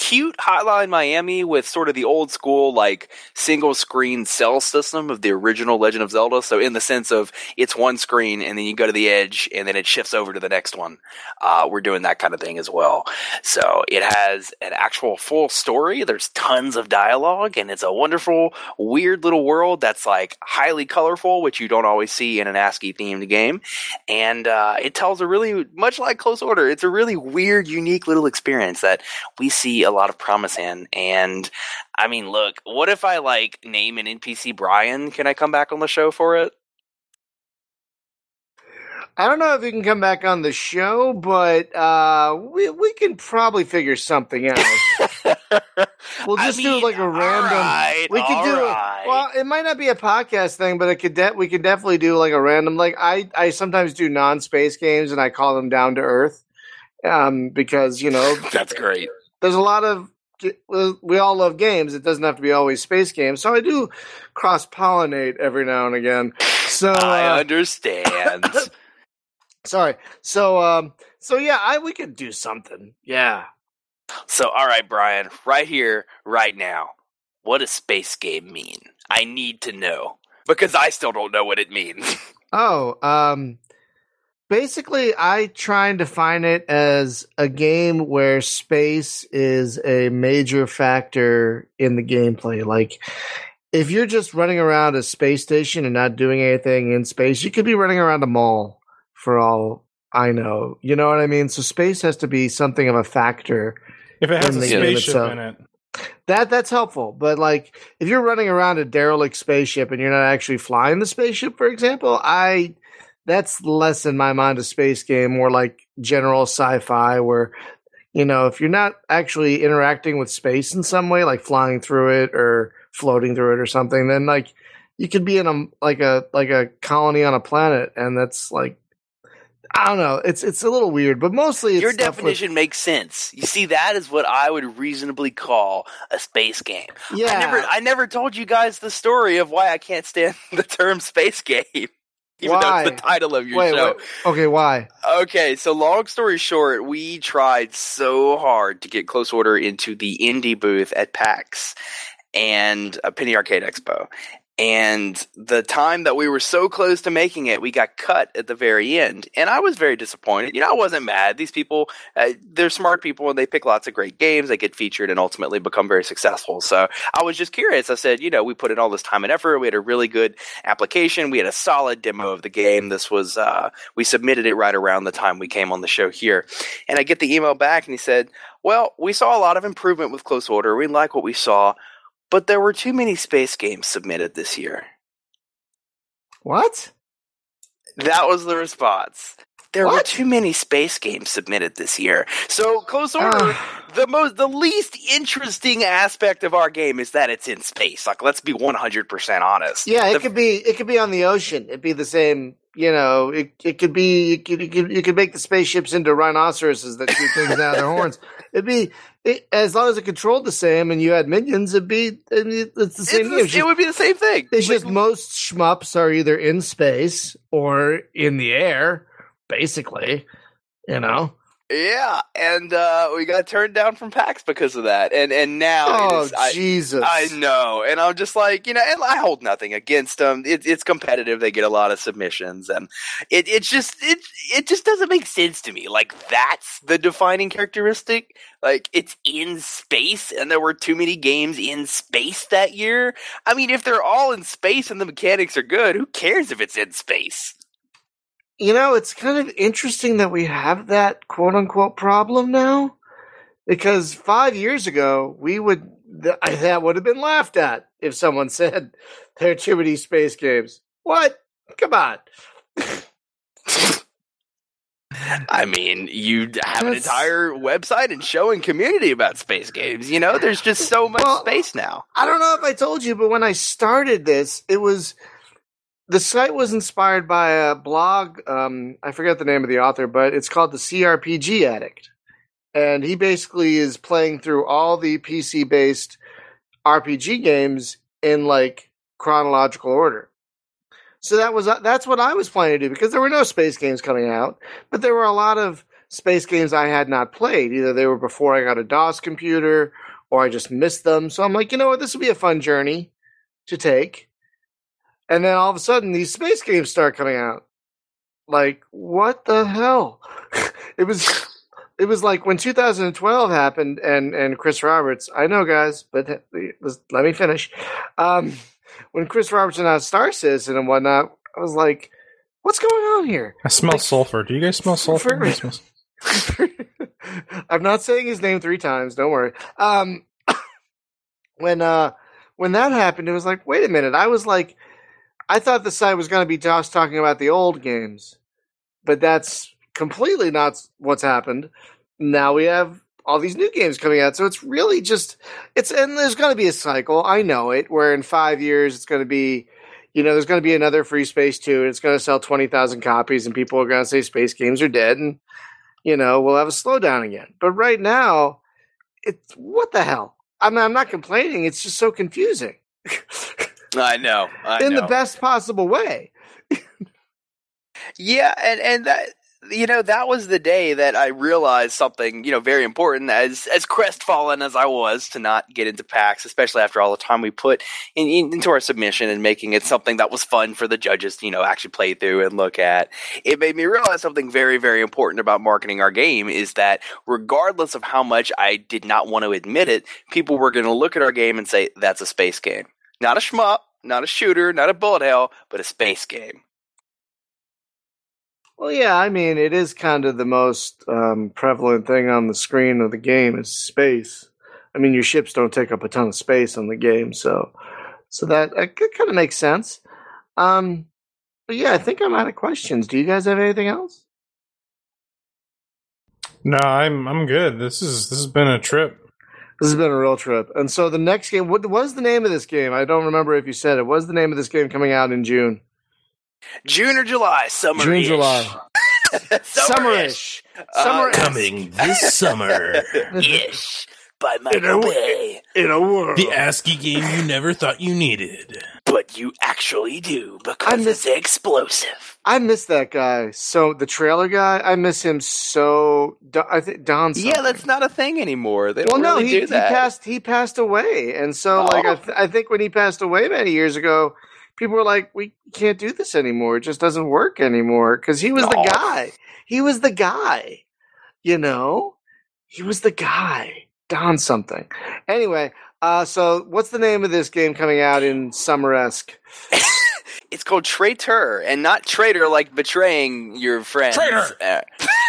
cute Hotline Miami with sort of the old school like single screen cell system of the original Legend of Zelda. So in the sense of it's one screen and then you go to the edge and then it shifts over to the next one. Uh, we're doing that kind of thing as well. So it has an actual full story. There's tons of dialogue and it's a wonderful, weird little world that's like highly colorful, which you don't always see in an ASCII themed game. And uh, it tells a really much like Close Order. It's a really weird, unique little experience that we see a lot of promise in. And I mean, look, what if I like name an NPC Brian? Can I come back on the show for it? I don't know if you can come back on the show, but uh, we we can probably figure something out. we'll I just mean, do like a random. alright, we could do. alright. Well, it might not be a podcast thing, but it could. De- we could definitely do like a random. Like I, I sometimes do non-space games, and I call them down to earth, um, because you know That's great. There's a lot of we all love games. It doesn't have to be always space games. So I do cross pollinate every now and again. So I uh, understand. sorry. So um, so yeah, I we could do something. Yeah. so, all right, Brian, right here, right now, what does space game mean? I need to know because I still don't know what it means. Oh, um, basically, I try and define it as a game where space is a major factor in the gameplay. Like, if you're just running around a space station and not doing anything in space, you could be running around a mall for all I know. You know what I mean? So, space has to be something of a factor. If it has a spaceship in it. That that's helpful, but like if you're running around a derelict spaceship and you're not actually flying the spaceship, for example, I that's less in my mind a space game, more like general sci-fi where you know if you're not actually interacting with space in some way, like flying through it or floating through it or something, then like you could be in a like a like a colony on a planet, and that's like I don't know, it's it's a little weird, but mostly it's Your stuff with- definition makes sense. You see, that is what I would reasonably call a space game. yeah, I never, I never told you guys the story of why I can't stand the term space game, even though Why? it's the title of your wait, show. wait, okay, why? Okay, so long story short, we tried so hard to get Close Order into the indie booth at PAX and a Penny Arcade Expo. And the time that we were so close to making it, we got cut at the very end. And I was very disappointed. You know, I wasn't mad. These people, uh, they're smart people and they pick lots of great games. They get featured and ultimately become very successful. So I was just curious. I said, you know, we put in all this time and effort. We had a really good application. We had a solid demo of the game. This was, uh, we submitted it right around the time we came on the show here. And I get the email back and he said, well, we saw a lot of improvement with Close Order. We like what we saw, but there were too many space games submitted this year. What? That was the response. There were too many space games submitted this year. So Close Order, Ah. the most, the least interesting aspect of our game is that it's in space. Like, let's be one hundred percent honest. Yeah, it The- could be it could be on the ocean. It'd be the same. You know, it it could be it could, you could you could make the spaceships into rhinoceroses that shoot things out of their horns. It'd be it, as long as it controlled the same and you had minions. It'd be it's the same it's It's it would be the same thing. it's Like, just most shmups are either in space or in the air, basically. You know. Yeah, and uh, we got turned down from PAX because of that. And and now Oh is, I, Jesus! I know, and I'm just like, you know, and I hold nothing against them. It, it's competitive; they get a lot of submissions, and it it's just it it just doesn't make sense to me. Like that's the defining characteristic. Like it's in space, and there were too many games in space that year. I mean, if they're all in space and the mechanics are good, who cares if it's in space? You know, it's kind of interesting that we have that quote unquote problem now. Because five years ago, we would, that would have been laughed at if someone said there are too many space games. What? Come on. I mean, you have an entire website and show and community about space games. You know, there's just so much Well, space now. I don't know if I told you, but when I started this, it was the site was inspired by a blog. Um, I forget the name of the author, but it's called the CRPG Addict, and he basically is playing through all the PC based RPG games in like chronological order. So that was that's what I was planning to do because there were no space games coming out, but there were a lot of space games I had not played. Either they were before I got a DOS computer or I just missed them. So I'm like, you know what? This will be a fun journey to take. And then all of a sudden, these space games start coming out. Like, what the hell? it was. It was like when 2012 happened, and and Chris Roberts. I know, guys, but let me finish. Um, when Chris Roberts announced Star Citizen and whatnot, I was like, "What's going on here?" I smell Like- sulfur. Do you guys smell sulfur? I'm not saying his name three times. Don't worry. Um, when uh, when that happened, it was like, wait a minute. I was like, I thought the site was going to be just talking about the old games, but that's completely not what's happened. Now we have all these new games coming out, so it's really just it's and there's going to be a cycle. I know it. Where in five years it's going to be. You know, there's going to be another Free Space 2, and it's going to sell 20,000 copies, and people are going to say space games are dead, and you know, we'll have a slowdown again. But right now, it's what the hell? I mean, I'm not complaining. It's just so confusing I know. I in know. the best possible way. Yeah, and and that you know that was the day that I realized something you know very important as as crestfallen as I was to not get into PAX, especially after all the time we put in, in- into our submission and making it something that was fun for the judges to you know actually play through and look at. It made me realize something very very important about marketing our game is that regardless of how much I did not want to admit it, people were going to look at our game and say that's a space game, not a shmup. Not a shooter, not a bullet hell, but a space game. Well, yeah, I mean, it is kind of the most um, prevalent thing on the screen of the game is space. I mean, your ships don't take up a ton of space on the game, so so that it kind of makes sense. Um, but yeah, I think I'm out of questions. Do you guys have anything else? no, I'm I'm good. This is this has been a trip. This has been a real trip. And so the next game, what was the name of this game? I don't remember if you said it. What was the name of this game coming out in June? June or July, summer. June, July. Summerish. Summerish. Summer uh, Coming this summer. Ish. By In a way. Bay. in a world. the ASCII game you never thought you needed. But you actually do because I miss- it's explosive. I miss that guy. So the trailer guy, I miss him so. Don- I think Don. Yeah, that's not a thing anymore. They Well, don't no, really he, he passed. He passed away, and so like I, Oh. th- I think when he passed away many years ago, people were like, "We can't do this anymore. It just doesn't work anymore." Because he was the Oh. guy. He was the guy. You know, he was the guy. Don something. Anyway, uh, so what's the name of this game coming out in summer esque? It's called Traiteur, and not traitor like betraying your friends. Traitor!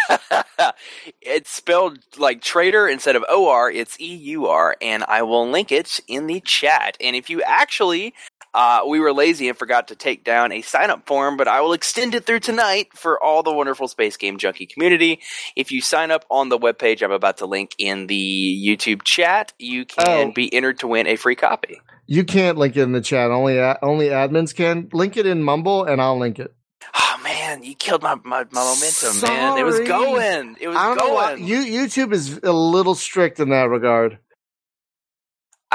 It's spelled like traitor instead of O R. It's E U R, and I will link it in the chat. And if you actually, uh, we were lazy and forgot to take down a sign up form, but I will extend it through tonight for all the wonderful Space Game Junkie community. If you sign up on the webpage I'm about to link in the YouTube chat, you can Oh. be entered to win a free copy. You can't link it in the chat. Only only admins can link it in Mumble, and I'll link it. Oh man, you killed my my, my momentum, man. It was going. It was I don't know going. You, YouTube is a little strict in that regard.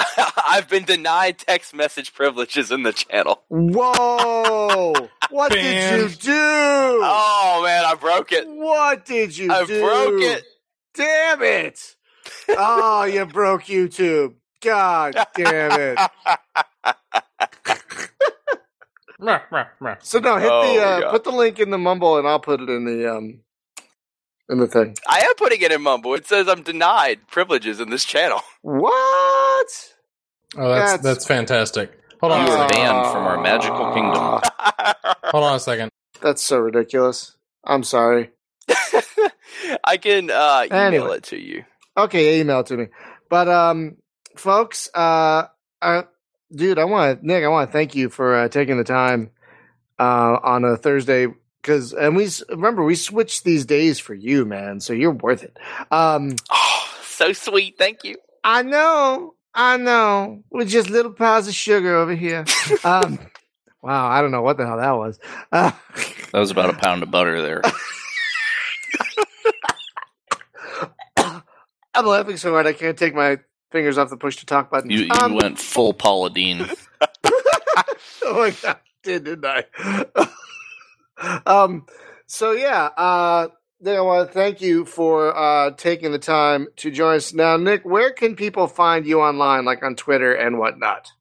I've been denied text message privileges in the channel. Whoa! What did you do? Oh man, I broke it. What did you do? I do? broke it. Damn it! oh, you broke YouTube. God damn it! So no, hit Oh, the uh, put the link in the mumble, and I'll put it in the um in the thing. I am putting it in Mumble. It says I'm denied privileges in this channel. What? Oh, that's That's- that's fantastic. Hold on You a are banned from our magical kingdom. Hold on a second. That's so ridiculous. I'm sorry. I can uh, email Anyway. it to you. Okay, email it to me. But um, folks, uh, uh dude, I want to Nick, I want to thank you for uh, taking the time uh on a Thursday because and we remember we switched these days for you, man. So you're worth it. Um, Oh, so sweet. Thank you. I know, I know, with just little piles of sugar over here. um, wow, I don't know what the hell that was. Uh, That was about a pound of butter there. I'm laughing so hard I can't take my fingers off the push to talk button. You you Um, went full Paula Deen. oh my god, did didn't I? um. So yeah. Uh. then I want to thank you for uh, taking the time to join us. Now, Nick, where can people find you online, like on Twitter and whatnot?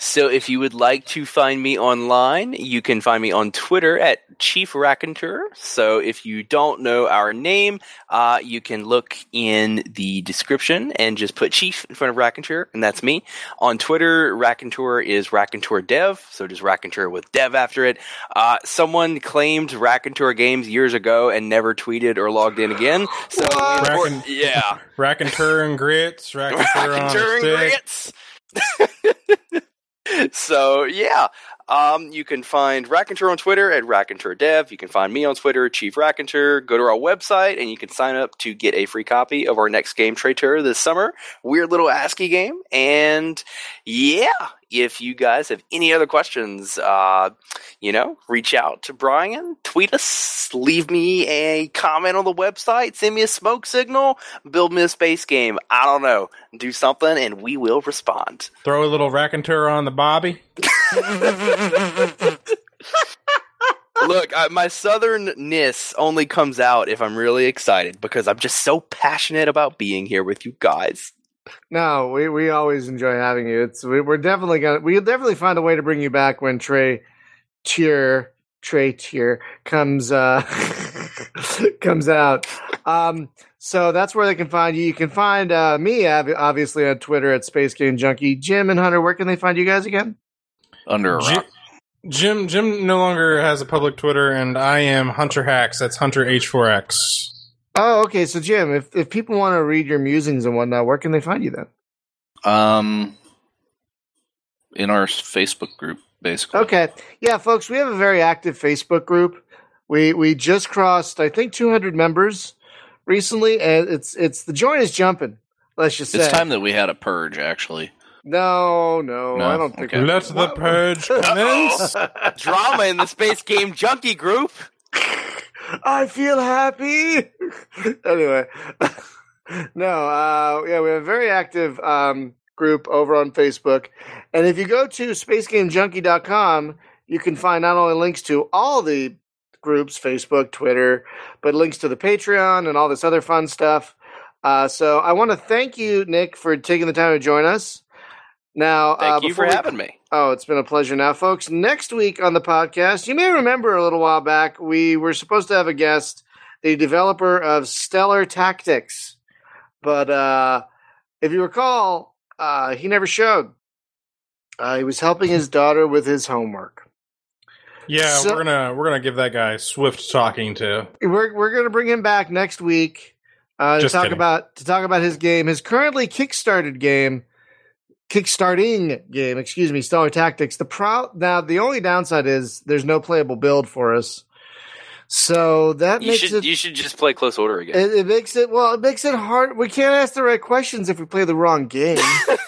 So if you would like to find me online, you can find me on Twitter at Chief Raconteur. So if you don't know our name, uh, you can look in the description and just put Chief in front of Raconteur, and that's me. On Twitter, Raconteur is Raconteur Dev, so just Raconteur with Dev after it. Uh, someone claimed Raconteur Games years ago and never tweeted or logged in again. So Racon- yeah, Raconteur and grits, Raconteur on Raconteur and grits. so yeah, um, you can find Raconteur on Twitter at Raconteur Dev. You can find me on Twitter, Chief Raconteur. Go to our website and you can sign up to get a free copy of our next game Traiteur this summer. Weird little ASCII game. And yeah, if you guys have any other questions, uh, you know, reach out to Brian, tweet us, leave me a comment on the website, send me a smoke signal, build me a space game. I don't know. Do something and we will respond. Throw a little Raconteur on the Bobby. Look, I, my southernness only comes out if I'm really excited because I'm just so passionate about being here with you guys. No, we, we always enjoy having you. It's we, we're definitely gonna we'll definitely find a way to bring you back when Trey Tier Trey Tier comes uh comes out. Um so that's where they can find you. You can find uh, me ob- obviously on Twitter at Space Game Junkie. Jim and Hunter, where can they find you guys again? Under a Jim, rock. Jim Jim no longer has a public Twitter, and I am Hunter Hacks. That's Hunter H4X. Oh, okay. So Jim, if if people want to read your musings and whatnot, where can they find you then? Um, in our Facebook group, basically. Okay. Yeah, folks, we have a very active Facebook group. We we just crossed, I think, 200 members recently, and it's it's the joint is jumping. Let's just say It's time that we had a purge, actually. No, no, No? I don't think. Okay. Let the purge commence. Drama in the Space Game Junkie group. I feel happy. anyway, no, uh, yeah, we have a very active um, group over on Facebook, and if you go to spacegamejunkie.com, you can find not only links to all the groups, Facebook, Twitter, but links to the Patreon and all this other fun stuff. Uh, so I want to thank you, Nick, for taking the time to join us. Now, uh, Thank you for we- having me. Oh, it's been a pleasure now, folks. Next week on the podcast, you may remember a little while back, we were supposed to have a guest, the developer of Stellar Tactics. But uh, if you recall, uh, he never showed. Uh, he was helping his daughter with his homework. Yeah, So- we're gonna we're gonna give that guy swift talking to. We're we're going to bring him back next week uh, to talk kidding. about to talk about his game, his currently kickstarted game, kickstarting game. Excuse me, Stellar Tactics. The pro now the only downside is there's no playable build for us, so that You makes should it, you should just play Close Order again. it. It makes it well. It makes it hard. We can't ask the right questions if we play the wrong game.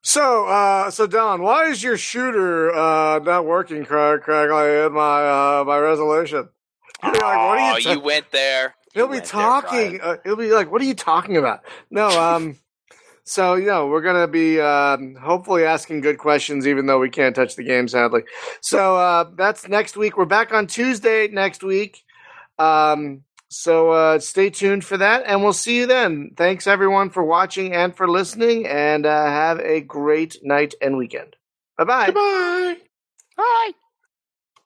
So, uh, so Don, why is your shooter uh, not working correct, correctly in my uh, my resolution? You'll be like, what are oh, you ta- you went there. He'll be talking. Uh, he'll be like, "What are you talking about?" No. Um. So you know, we're gonna be um, hopefully asking good questions, even though we can't touch the game, sadly. So uh, that's next week. We're back on Tuesday next week. Um. So uh, stay tuned for that, and we'll see you then. Thanks everyone for watching and for listening, and uh, have a great night and weekend. Bye bye. Goodbye. Bye.